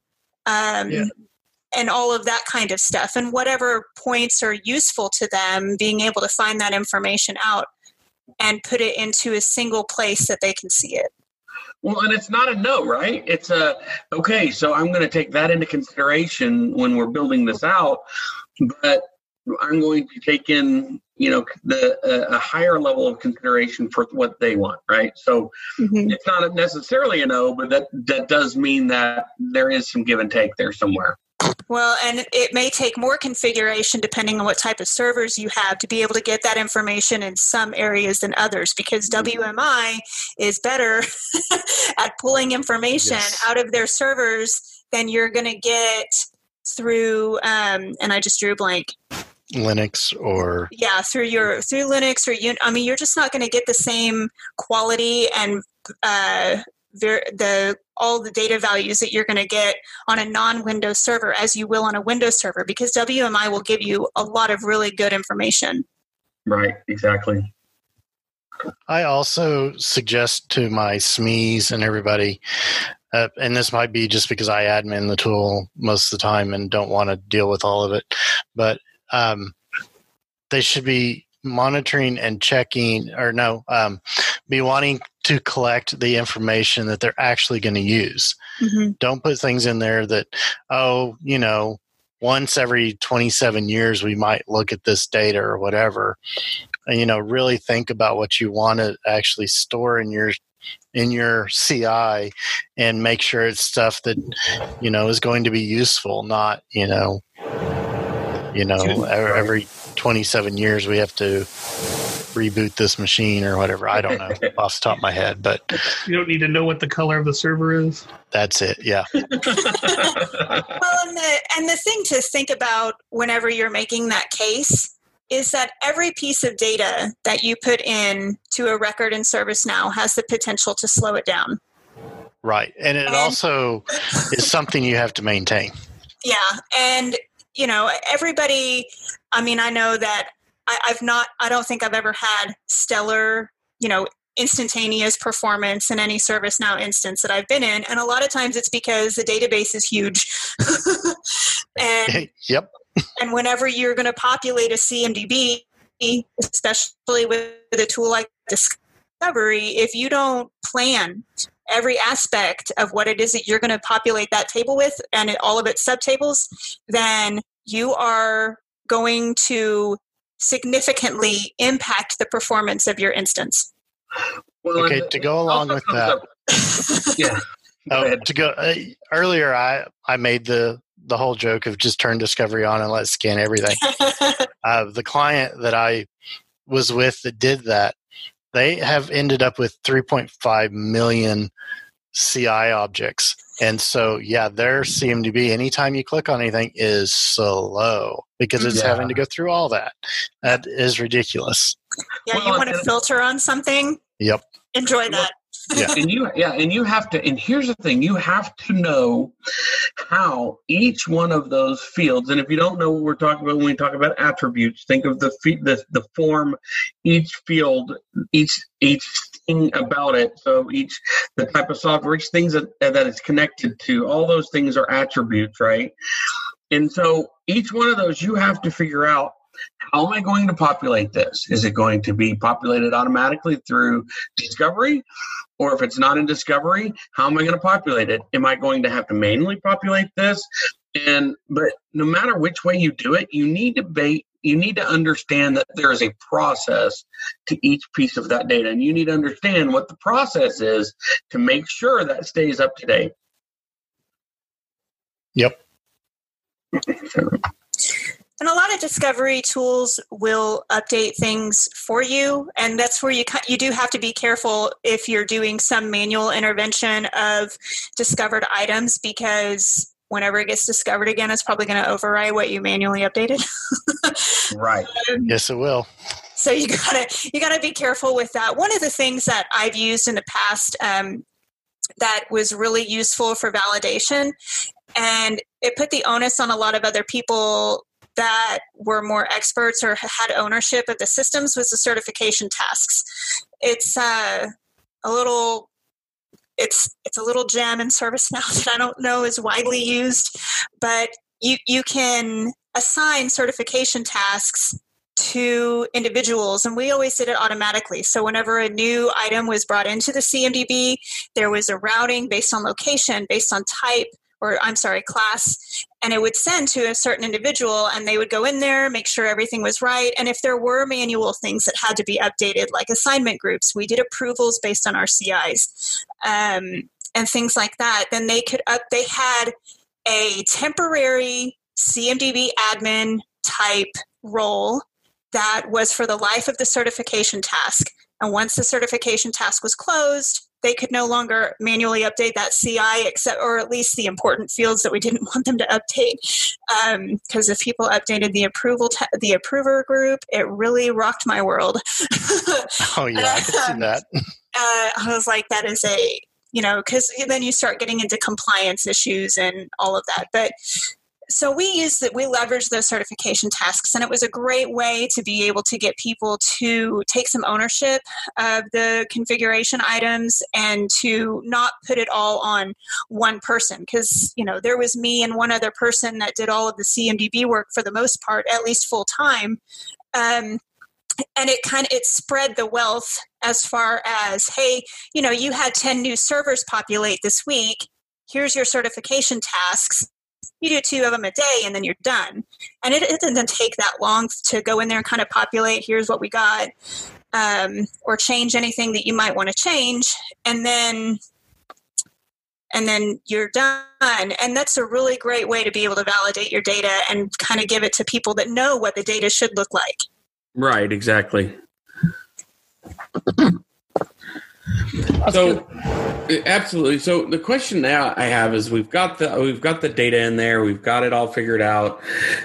um, Yeah. and all of that kind of stuff. And whatever points are useful to them being able to find that information out and put it into a single place that they can see it well, and it's not a no, right? It's a okay. So I'm going to take that into consideration when we're building this out, but I'm going to take in, you know, the uh, a higher level of consideration for what they want, right? So mm-hmm. it's not necessarily a no, but that that does mean that there is some give and take there somewhere. Well, and it may take more configuration depending on what type of servers you have to be able to get that information in some areas than others because mm-hmm. WMI is better at pulling information yes. out of their servers than you're going to get through, um, and I just drew a blank. Linux or yeah, through your through Linux or you. I mean, you're just not going to get the same quality and uh, ver- the all the data values that you're going to get on a non-Windows server as you will on a Windows server because WMI will give you a lot of really good information. Right, exactly. I also suggest to my SMEs and everybody, uh, and this might be just because I admin the tool most of the time and don't want to deal with all of it, but um, they should be monitoring and checking, or no, um, be wanting to collect the information that they're actually going to use. Mm-hmm. Don't put things in there that, oh, you know, once every 27 years we might look at this data or whatever. And, you know, really think about what you want to actually store in your in your CI and make sure it's stuff that you know is going to be useful, not you know, you know, every 27 years we have to reboot this machine or whatever. I don't know off the top of my head, but you don't need to know what the color of the server is. That's it. Yeah. well, and the and the thing to think about whenever you're making that case is that every piece of data that you put in to a record in ServiceNow has the potential to slow it down. Right. And it and, also is something you have to maintain. Yeah. And you know, everybody, I mean, I know that I, I've not, I don't think I've ever had stellar, you know, instantaneous performance in any ServiceNow instance that I've been in. And a lot of times it's because the database is huge. and yep. and whenever you're going to populate a CMDB, especially with a tool like Discovery, if you don't plan every aspect of what it is that you're going to populate that table with and all of its subtables, then you are going to significantly impact the performance of your instance. Well, okay, to go along with that. yeah. Oh, to go uh, earlier, I I made the the whole joke of just turn Discovery on and let it scan everything. uh, the client that I was with that did that, they have ended up with 3.5 million CI objects. And so, yeah, their CMDB, anytime you click on anything, is slow because it's yeah. having to go through all that. That is ridiculous. Yeah, well, you want to filter on something? Yep. Enjoy that yeah and you yeah and you have to and here's the thing you have to know how each one of those fields and if you don't know what we're talking about when we talk about attributes think of the the, the form each field each each thing about it so each the type of software each things that that it's connected to all those things are attributes right and so each one of those you have to figure out how am I going to populate this? Is it going to be populated automatically through discovery? Or if it's not in discovery, how am I going to populate it? Am I going to have to manually populate this? And but no matter which way you do it, you need to be you need to understand that there is a process to each piece of that data. And you need to understand what the process is to make sure that stays up to date. Yep. And a lot of discovery tools will update things for you, and that's where you you do have to be careful if you're doing some manual intervention of discovered items because whenever it gets discovered again, it's probably going to override what you manually updated. right. Um, yes, it will. So you gotta you gotta be careful with that. One of the things that I've used in the past um, that was really useful for validation and it put the onus on a lot of other people that were more experts or had ownership of the systems was the certification tasks. It's uh, a little it's it's a little gem in ServiceNow that I don't know is widely used, but you you can assign certification tasks to individuals and we always did it automatically so whenever a new item was brought into the cmdb there was a routing based on location based on type or i'm sorry class and it would send to a certain individual and they would go in there make sure everything was right and if there were manual things that had to be updated like assignment groups we did approvals based on our cis um, and things like that then they could up they had a temporary cmdb admin type role that was for the life of the certification task. And once the certification task was closed, they could no longer manually update that CI, except or at least the important fields that we didn't want them to update. Because um, if people updated the approval, ta- the approver group, it really rocked my world. oh yeah, I can see um, that. Uh, I was like, that is a you know, because then you start getting into compliance issues and all of that. But so we used that we leveraged those certification tasks and it was a great way to be able to get people to take some ownership of the configuration items and to not put it all on one person because you know there was me and one other person that did all of the cmdb work for the most part at least full time. Um, and it kind of it spread the wealth as far as hey you know you had 10 new servers populate this week. Here's your certification tasks you do two of them a day and then you're done. And it, it doesn't take that long to go in there and kind of populate, here's what we got, um, or change anything that you might want to change. And then and then you're done. And that's a really great way to be able to validate your data and kind of give it to people that know what the data should look like. Right, exactly. So absolutely so the question now i have is we've got the we've got the data in there we've got it all figured out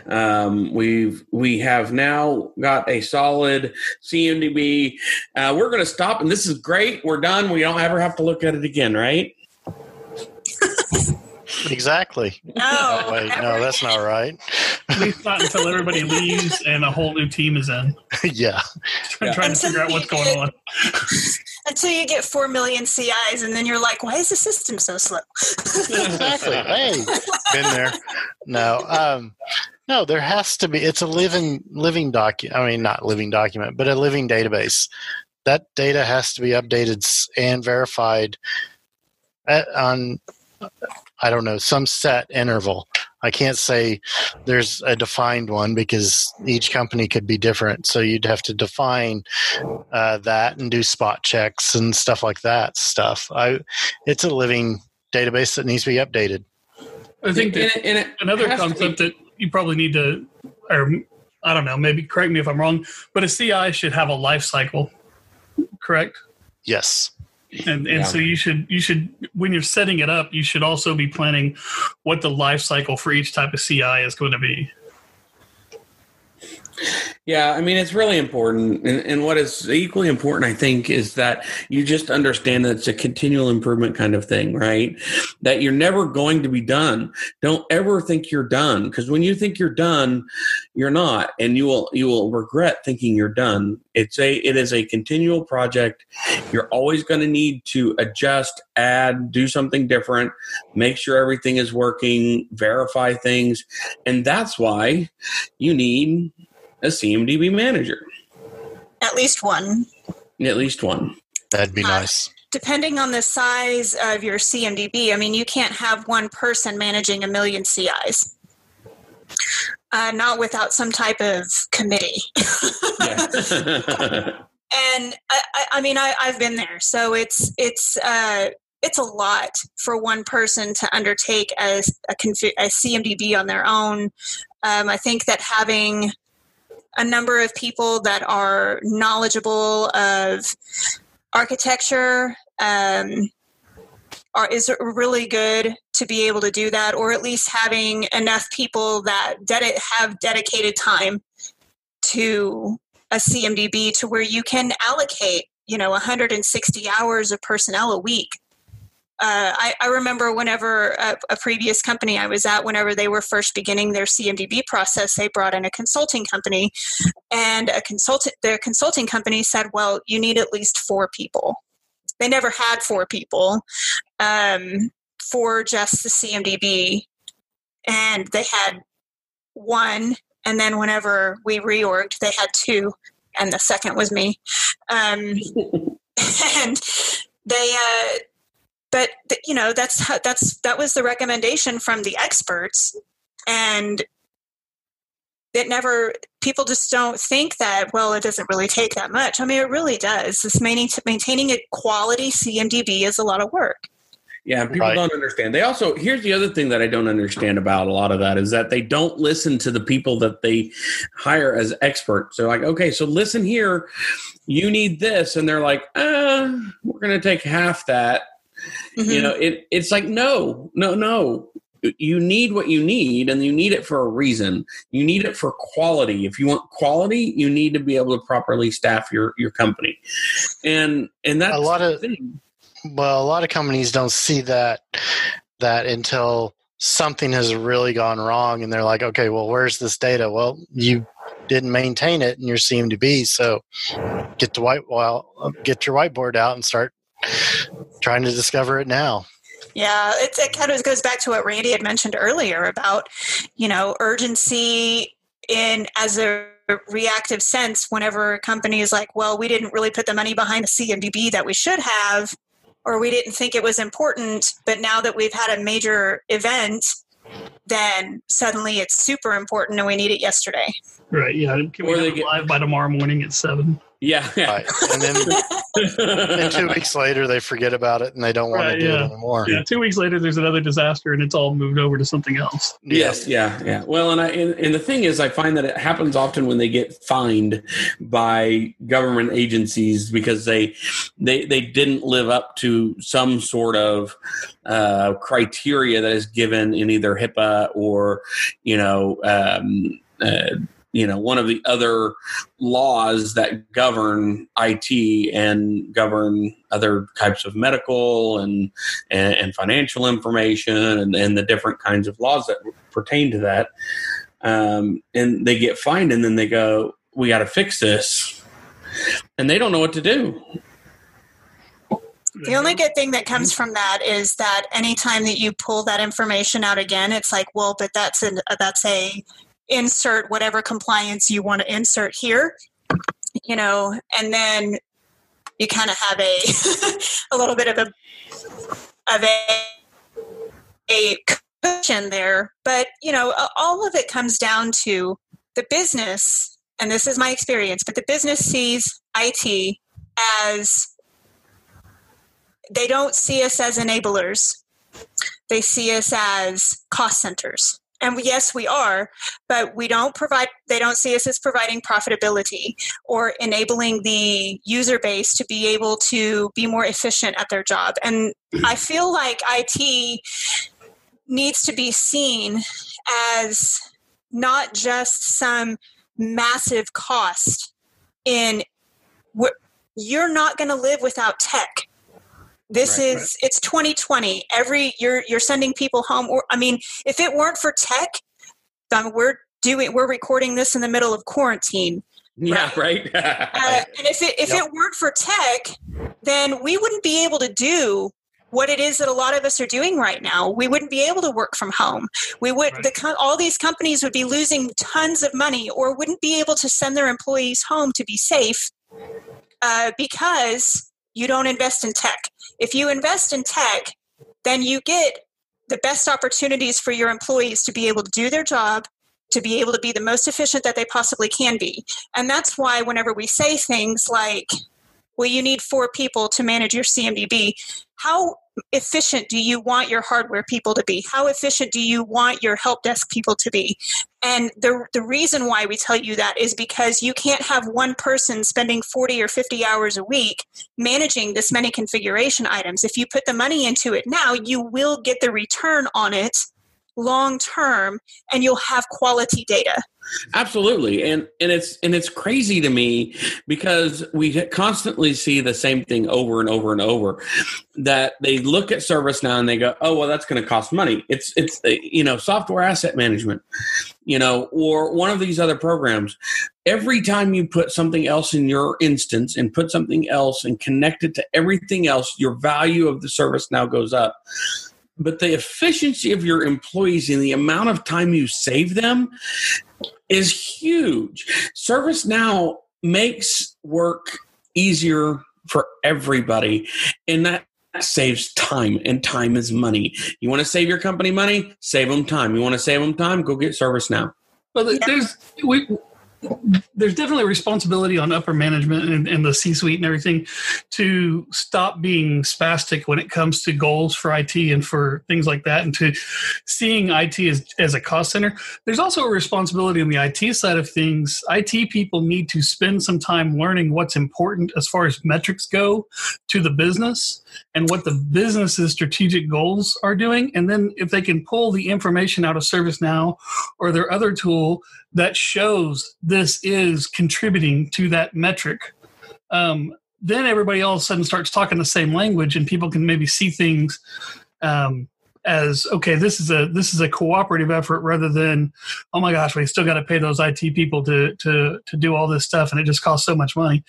um, we've we have now got a solid cmdb uh, we're going to stop and this is great we're done we don't ever have to look at it again right Exactly. No, wait, no, that's not right. At least not until everybody leaves and a whole new team is in. yeah. Trying, trying to figure out what's going on. Until you get four million CIs, and then you're like, "Why is the system so slow?" exactly. Hey, been there. No, um, no. There has to be. It's a living, living document. I mean, not living document, but a living database. That data has to be updated and verified at, on I don't know, some set interval. I can't say there's a defined one because each company could be different. So you'd have to define uh, that and do spot checks and stuff like that. Stuff. I, it's a living database that needs to be updated. I think that and it, and it another concept that you probably need to, or I don't know, maybe correct me if I'm wrong, but a CI should have a life cycle, correct? Yes and and yeah. so you should you should when you're setting it up you should also be planning what the life cycle for each type of ci is going to be yeah, I mean, it's really important. And, and, what is equally important, I think, is that you just understand that it's a continual improvement kind of thing, right? That you're never going to be done. Don't ever think you're done. Because when you think you're done, you're not. And you will you will regret thinking you're done. It's a it is a continual project. You're always going to need to adjust, add, do something different, make sure everything is working, verify things. And that's why you need a CMDB manager. At least one. At least one. That'd be uh, nice. Depending on the size of your CMDB, I mean, you can't have one person managing a million CIs. Uh, not without some type of committee. and I, I, mean, I, have been there, so it's it's uh, it's a lot for one person to undertake as a, a CMDB on their own. Um, I think that having a number of people that are knowledgeable of architecture um, are, is really good to be able to do that, or at least having enough people that ded- have dedicated time to a CMDB to where you can allocate, you know, 160 hours of personnel a week uh, I, I, remember whenever a, a, previous company I was at, whenever they were first beginning their CMDB process, they brought in a consulting company, and a consultant, their consulting company said, "Well, you need at least four people." They never had four people um, for just the CMDB and they had one. And then whenever we reorged, they had two, and the second was me. Um, and they, uh, but you know, that's how, that's that was the recommendation from the experts, and it never people just don't think that well it doesn't really take that much i mean it really does this maintaining, maintaining a quality cmdb is a lot of work yeah, people Right. don't understand. They also here's the other thing that I don't understand about a lot of that is that they don't listen to the people that they hire as experts. They're like, okay, so listen here, you need this, and they're like, uh, we're gonna take half that. You Mhm. know, it it's like no, no, no. You need what you need, and you need it for a reason. You need it for quality. If you want quality, you need to be able to properly staff your your company, and and that's A lot of- thing. Well, a lot of companies don't see that that until something has really gone wrong, and they're like, "Okay, well, where's this data?" Well, you didn't maintain it in your CMDB, so get the white well, get your whiteboard out and start trying to discover it now. Yeah, it's, it kind of goes back to what Randy had mentioned earlier about, you know, urgency in as a reactive sense whenever a company is like, well, we didn't really put the money behind the CMDB that we should have, or we didn't think it was important, but now that we've had a major event, then suddenly it's super important and we need it yesterday. Right. Yeah. Can we Or have they it get- live by tomorrow morning at seven? Yeah, yeah. Right. And then two weeks later, they forget about it and they don't want Right, to do yeah. it anymore. Yeah. Two weeks later, there's another disaster, and it's all moved over to something else. Yes, yeah, yeah. Well, and I and, and the thing is, I find that it happens often when they get fined by government agencies because they they they didn't live up to some sort of uh, criteria that is given in either HIPAA or you know. Um, uh, you know, one of the other laws that govern IT and govern other types of medical and and, and financial information and, and the different kinds of laws that pertain to that. Um, and they get fined, and then they go, "We got to fix this," and they don't know what to do. The only good thing that comes from that is that anytime that you pull that information out again, it's like, well, but that's an that's a insert whatever compliance you want to insert here, you know, and then you kind of have a a little bit of a of a a cushion there, but you know, all of it comes down to the business, and this is my experience, but the business sees IT as they don't see us as enablers. They see us as cost centers. And yes, we are, but we don't provide, they don't see us as providing profitability or enabling the user base to be able to be more efficient at their job. And mm-hmm. I feel like IT needs to be seen as not just some massive cost in you're not going to live without tech this Right, is it's 2020 every you're you're sending people home. Or i mean if it weren't for tech um, we're doing we're recording this in the middle of quarantine. Yeah, right. uh, and if it if Yep. it weren't for tech then we wouldn't be able to do what it is that a lot of us are doing right now. We wouldn't be able to work from home. We would Right. the all these companies would be losing tons of money or wouldn't be able to send their employees home to be safe uh, because you don't invest in tech. If you invest in tech then you get the best opportunities for your employees to be able to do their job to be able to be the most efficient that they possibly can be. And that's why whenever we say things like well you need four people to manage your cmdb how efficient do you want your hardware people to be? How efficient do you want your help desk people to be? And the, the reason why we tell you that is because you can't have one person spending 40 or 50 hours a week managing this many configuration items. If you put the money into it now you will get the return on it long term and you'll have quality data Absolutely, and and it's and it's crazy to me because we constantly see the same thing over and over and over. That they look at ServiceNow and they go, "Oh, well, that's going to cost money." It's it's uh, you know software asset management, you know, or one of these other programs. Every time you put something else in your instance and put something else and connect it to everything else, your value of the ServiceNow goes up. but the efficiency of your employees and the amount of time you save them is huge. ServiceNow makes work easier for everybody, and that saves time and time is money. You want to save your company money? Save them time. You want to save them time? Go get ServiceNow. Well there's we there's definitely responsibility on upper management and, and the C-suite and everything to stop being spastic when it comes to goals for IT and for things like that, and to seeing IT as, as a cost center. There's also a responsibility on the IT side of things. IT people need to spend some time learning what's important as far as metrics go to the business and what the business's strategic goals are doing. And then if they can pull the information out of ServiceNow or their other tool that shows this is contributing to that metric, um, then everybody all of a sudden starts talking the same language and people can maybe see things um, as okay this is a this is a cooperative effort rather than oh my gosh we still got to pay those IT people to to to do all this stuff and it just costs so much money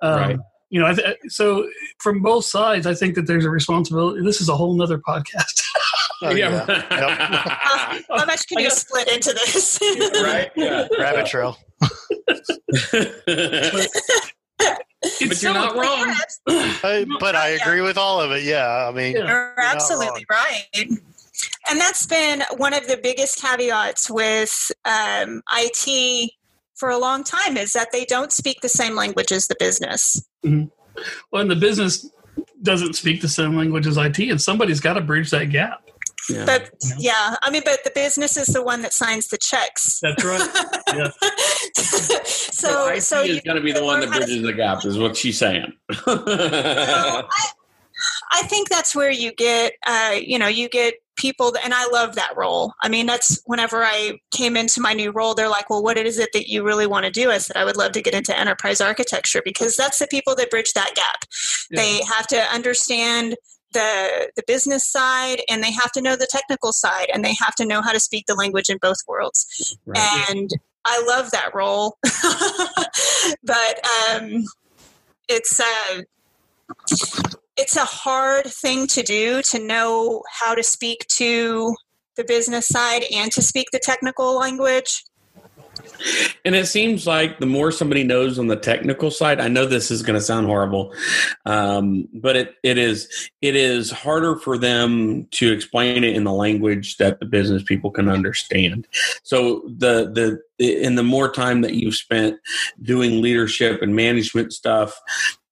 um, right you know, th- so from both sides, I think that there's a responsibility. This is a whole nother podcast. oh, yeah. Yep. uh, how much can you split into this? right? Yeah. Rabbit trail. But you're so not wrong. I, but I agree with all of it. Yeah, I mean, you're absolutely right. And that's been one of the biggest caveats with um, IT for a long time is that they don't speak the same language as the business. Mm-hmm. Well, and the business doesn't speak the same language as IT, and somebody's got to bridge that gap. Yeah. But yeah, I mean, but the business is the one that signs the checks. That's right. Yeah. so, so is going to be the one that bridges to, the gap, is what she's saying. I, I think that's where you get, uh, you know, you get people that, and I love that role. I mean, that's whenever I came into my new role, they're like, well, what is it that you really want to do? I said, I would love to get into enterprise architecture because that's the people that bridge that gap. Yeah. They have to understand the the business side and they have to know the technical side and they have to know how to speak the language in both worlds. Right. And I love that role. but um it's uh it's a hard thing to do to know how to speak to the business side and to speak the technical language. And it seems like the more somebody knows on the technical side, I know this is going to sound horrible, um, but it, it is it is harder for them to explain it in the language that the business people can understand. So the the in the more time that you've spent doing leadership and management stuff,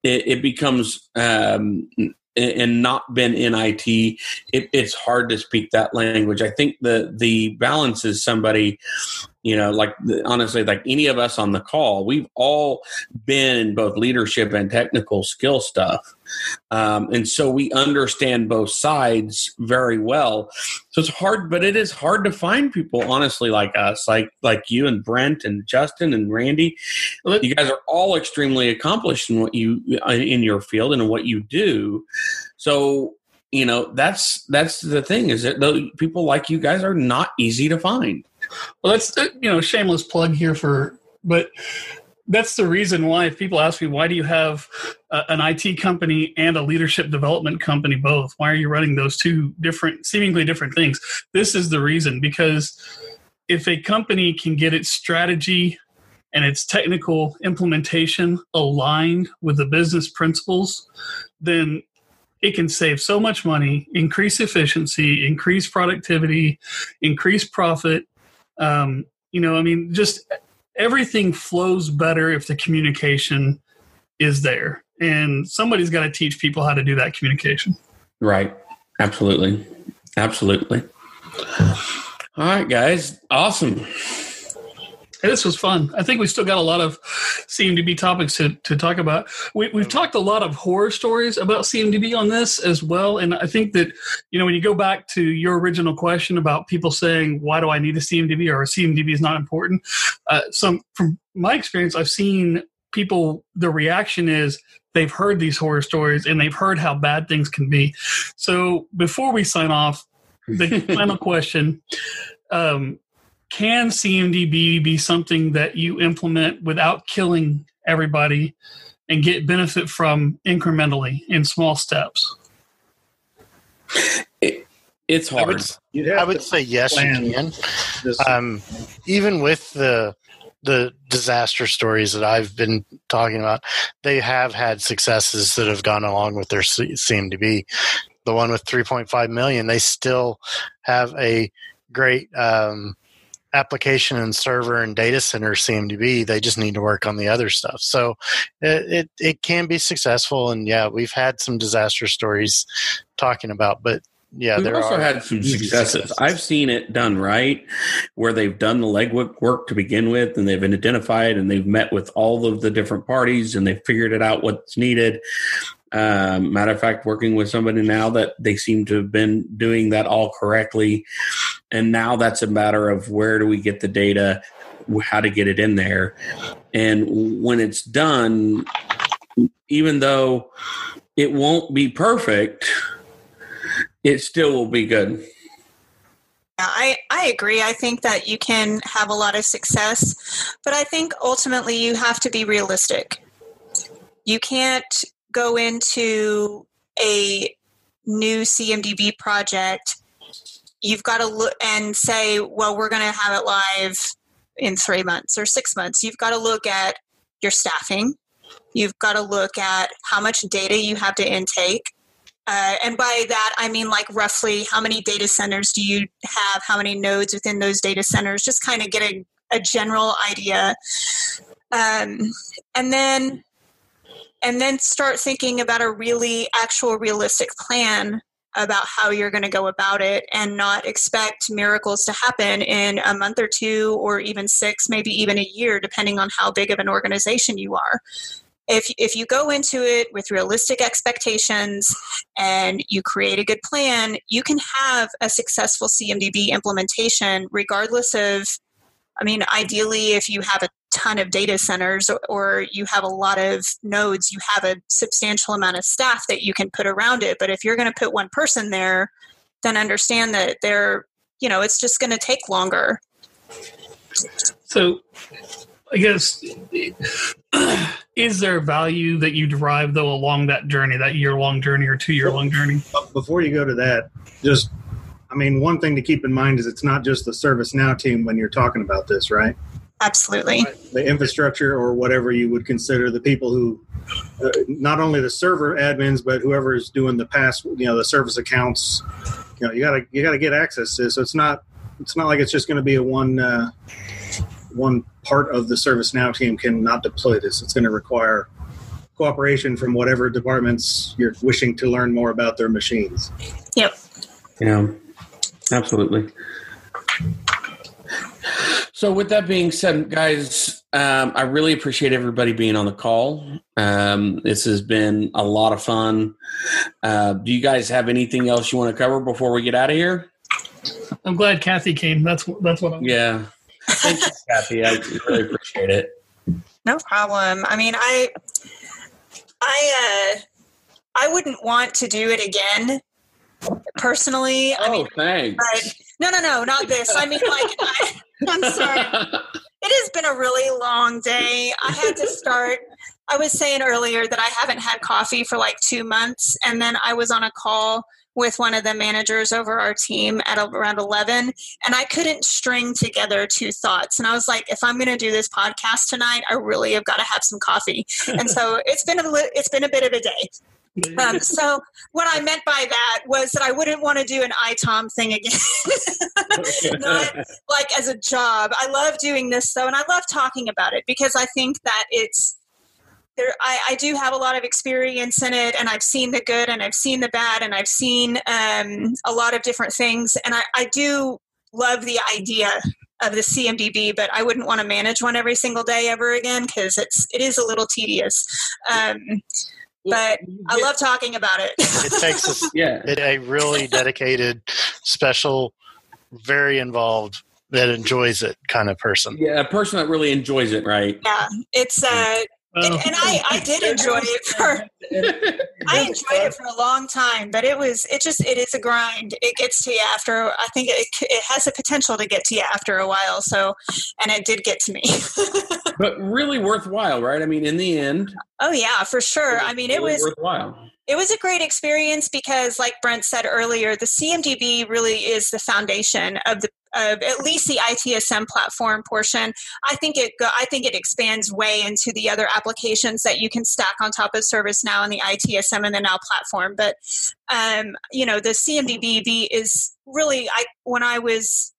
it, it becomes um, and not been in IT, it, it's hard to speak that language. I think the the balance is somebody, you know, like honestly, like any of us on the call, we've all been in both leadership and technical skill stuff. Um, and so we understand both sides very well. So it's hard, but it is hard to find people, honestly, like us, like like you and Brent and Justin and Randy. You guys are all extremely accomplished in what you in your field and what you do. So you know that's that's the thing is that people like you guys are not easy to find. Well, that's you know shameless plug here for, but that's the reason why if people ask me why do you have uh, an IT company and a leadership development company both? Why are you running those two different seemingly different things? This is the reason because if a company can get its strategy and its technical implementation aligned with the business principles then it can save so much money increase efficiency increase productivity increase profit um, you know i mean just everything flows better if the communication is there. And somebody's got to teach people how to do that communication. Right. Absolutely. Absolutely. All right, guys. Awesome. Hey, this was fun. I think we still got a lot of CMDB topics to, to talk about. We, we've talked a lot of horror stories about CMDB on this as well. And I think that, you know, when you go back to your original question about people saying, why do I need a CMDB or a CMDB is not important? Uh, some, from my experience, I've seen people, the reaction is they've heard these horror stories and they've heard how bad things can be. So before we sign off, the final question. Um, can CMDB be something that you implement without killing everybody and get benefit from incrementally in small steps? It, it's hard. would, You'd I would say yes, you can. Um, even with the the disaster stories that I've been talking about, they have had successes that have gone along with their C- CMDB. The one with 3.5 million, they still have a great um, application and server and data center seem to be. They just need to work on the other stuff. So it, it, it can be successful. And yeah, we've had some disaster stories talking about, but yeah, We've there also are had some easy successes. I've seen it done right, where they've done the legwork work to begin with, and they've been identified, and they've met with all of the different parties, and they've figured it out what's needed. Um, matter of fact, working with somebody now that they seem to have been doing that all correctly, and now that's a matter of where do we get the data, how to get it in there, and when it's done, even though it won't be perfect it still will be good. I, I agree. I think that you can have a lot of success, but I think ultimately you have to be realistic. You can't go into a new CMDB project. You've got to look and say, well, we're going to have it live in three months or six months. You've got to look at your staffing. You've got to look at how much data you have to intake. Uh, and by that, I mean like roughly how many data centers do you have, how many nodes within those data centers, just kind of get a, a general idea. Um, and then and then start thinking about a really actual realistic plan about how you're going to go about it and not expect miracles to happen in a month or two or even six maybe even a year depending on how big of an organization you are. If if you go into it with realistic expectations and you create a good plan, you can have a successful CMDB implementation regardless of I mean ideally if you have a ton of data centers or, or you have a lot of nodes, you have a substantial amount of staff that you can put around it, but if you're going to put one person there, then understand that they're, you know, it's just going to take longer. So, I guess, is there value that you derive though along that journey, that year long journey or two year long journey? Before you go to that, just I mean, one thing to keep in mind is it's not just the ServiceNow team when you're talking about this, right? Absolutely. The infrastructure or whatever you would consider the people who, uh, not only the server admins, but whoever is doing the pass, you know, the service accounts. You know, you gotta you gotta get access to. So it's not it's not like it's just going to be a one uh, one part of the ServiceNow team can not deploy this. It's going to require cooperation from whatever departments you're wishing to learn more about their machines. Yep. Yeah, absolutely. So, with that being said, guys, um, I really appreciate everybody being on the call. Um, this has been a lot of fun. Uh, do you guys have anything else you want to cover before we get out of here? I'm glad Kathy came. That's that's what I'm. Yeah. Thank you, Kathy. I really appreciate it. No problem. I mean, I, I, uh, I wouldn't want to do it again. Personally, I Oh, mean, thanks. but no, no, no, not this. I mean, like, I, I'm sorry. It has been a really long day. I had to start. I was saying earlier that I haven't had coffee for like two months, and then I was on a call with one of the managers over our team at around 11 and i couldn't string together two thoughts and i was like if i'm going to do this podcast tonight i really have got to have some coffee and so it's been a it's been a bit of a day um, so what I meant by that was that I wouldn't want to do an ITOM thing again, not like as a job. I love doing this though, and I love talking about it because I think that it's there. I, I do have a lot of experience in it, and I've seen the good, and I've seen the bad, and I've seen um, a lot of different things, and I, I do love the idea of the CMDB, but I wouldn't want to manage one every single day ever again because it's it is a little tedious. Um, but I love talking about it. It takes us Yeah. it, a really dedicated, special, very involved, that enjoys it kind of person. Yeah, a person that really enjoys it, right? yeah, it's uh, Oh. and, and I I did enjoy it for I enjoyed it for a long time, but it was it just it is a grind. It gets to you after I think it it has the potential to get to you after a while. So, and it did get to me. but really worthwhile, right? I mean, in the end, oh yeah, for sure. I mean, it really was worthwhile. it was a great experience because, like Brent said earlier, the CMDB really is the foundation of the of at least the ITSM platform portion. I think it go, I think it expands way into the other applications that you can stack on top of ServiceNow and the ITSM and the Now platform. But um, you know, the CMDB is really I when I was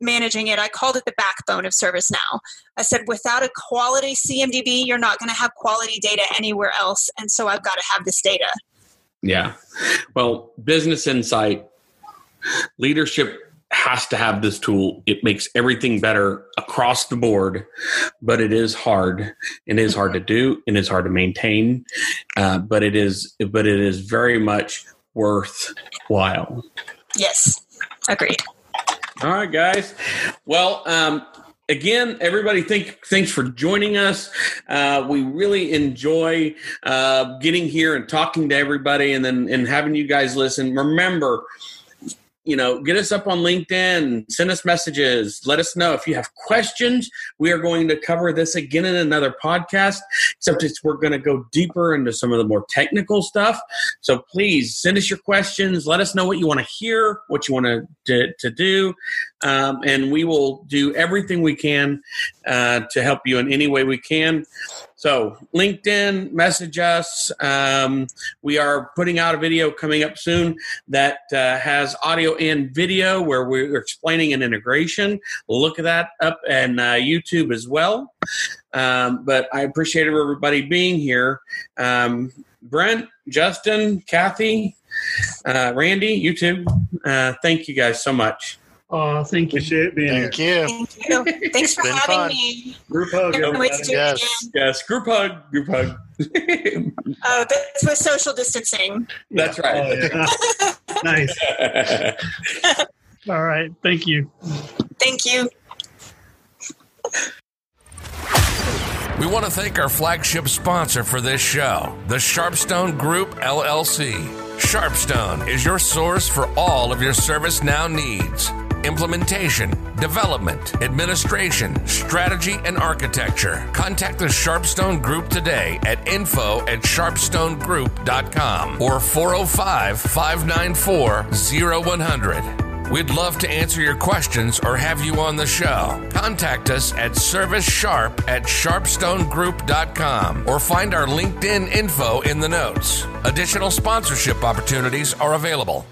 managing it, I called it the backbone of ServiceNow. I said, without a quality CMDB, you're not going to have quality data anywhere else. And so I've got to have this data. Yeah. Well, business insight, leadership has to have this tool. It makes everything better across the board, but it is hard. It is hard to do, and it's hard to maintain. Uh, but it is, but it is very much worthwhile. Yes, agreed. All right, guys. Well, um, again, everybody, thank thanks for joining us. Uh, we really enjoy uh, getting here and talking to everybody, and then and having you guys listen. Remember you know, get us up on LinkedIn, send us messages, let us know if you have questions. We are going to cover this again in another podcast, except it's, we're going to go deeper into some of the more technical stuff. So please send us your questions. Let us know what you want to hear, what you want to, to, to do, um, and we will do everything we can uh, to help you in any way we can. So, LinkedIn, message us. Um, we are putting out a video coming up soon that uh, has audio and video where we're explaining an integration. Look at that up and uh, YouTube as well. Um, but I appreciate everybody being here. Um, Brent, Justin, Kathy, uh, Randy, YouTube. Uh, thank you guys so much. Uh, thank you. Appreciate being Thank here. you. Thank you. Thanks for having fun. me. Group hug. Can't wait everybody. to do Yes. Yes, group hug, group hug. Oh, that's with social distancing. That's Oh, right. yeah. nice. All right. Thank you. Thank you. We want to thank our flagship sponsor for this show, the Sharpstone Group LLC. Sharpstone is your source for all of your ServiceNow needs implementation, development, administration, strategy, and architecture. Contact the Sharpstone Group today at info at sharpstonegroup.com or 405 594 0100. We'd love to answer your questions or have you on the show. Contact us at servicesharp at sharpstonegroup.com or find our LinkedIn info in the notes. Additional sponsorship opportunities are available.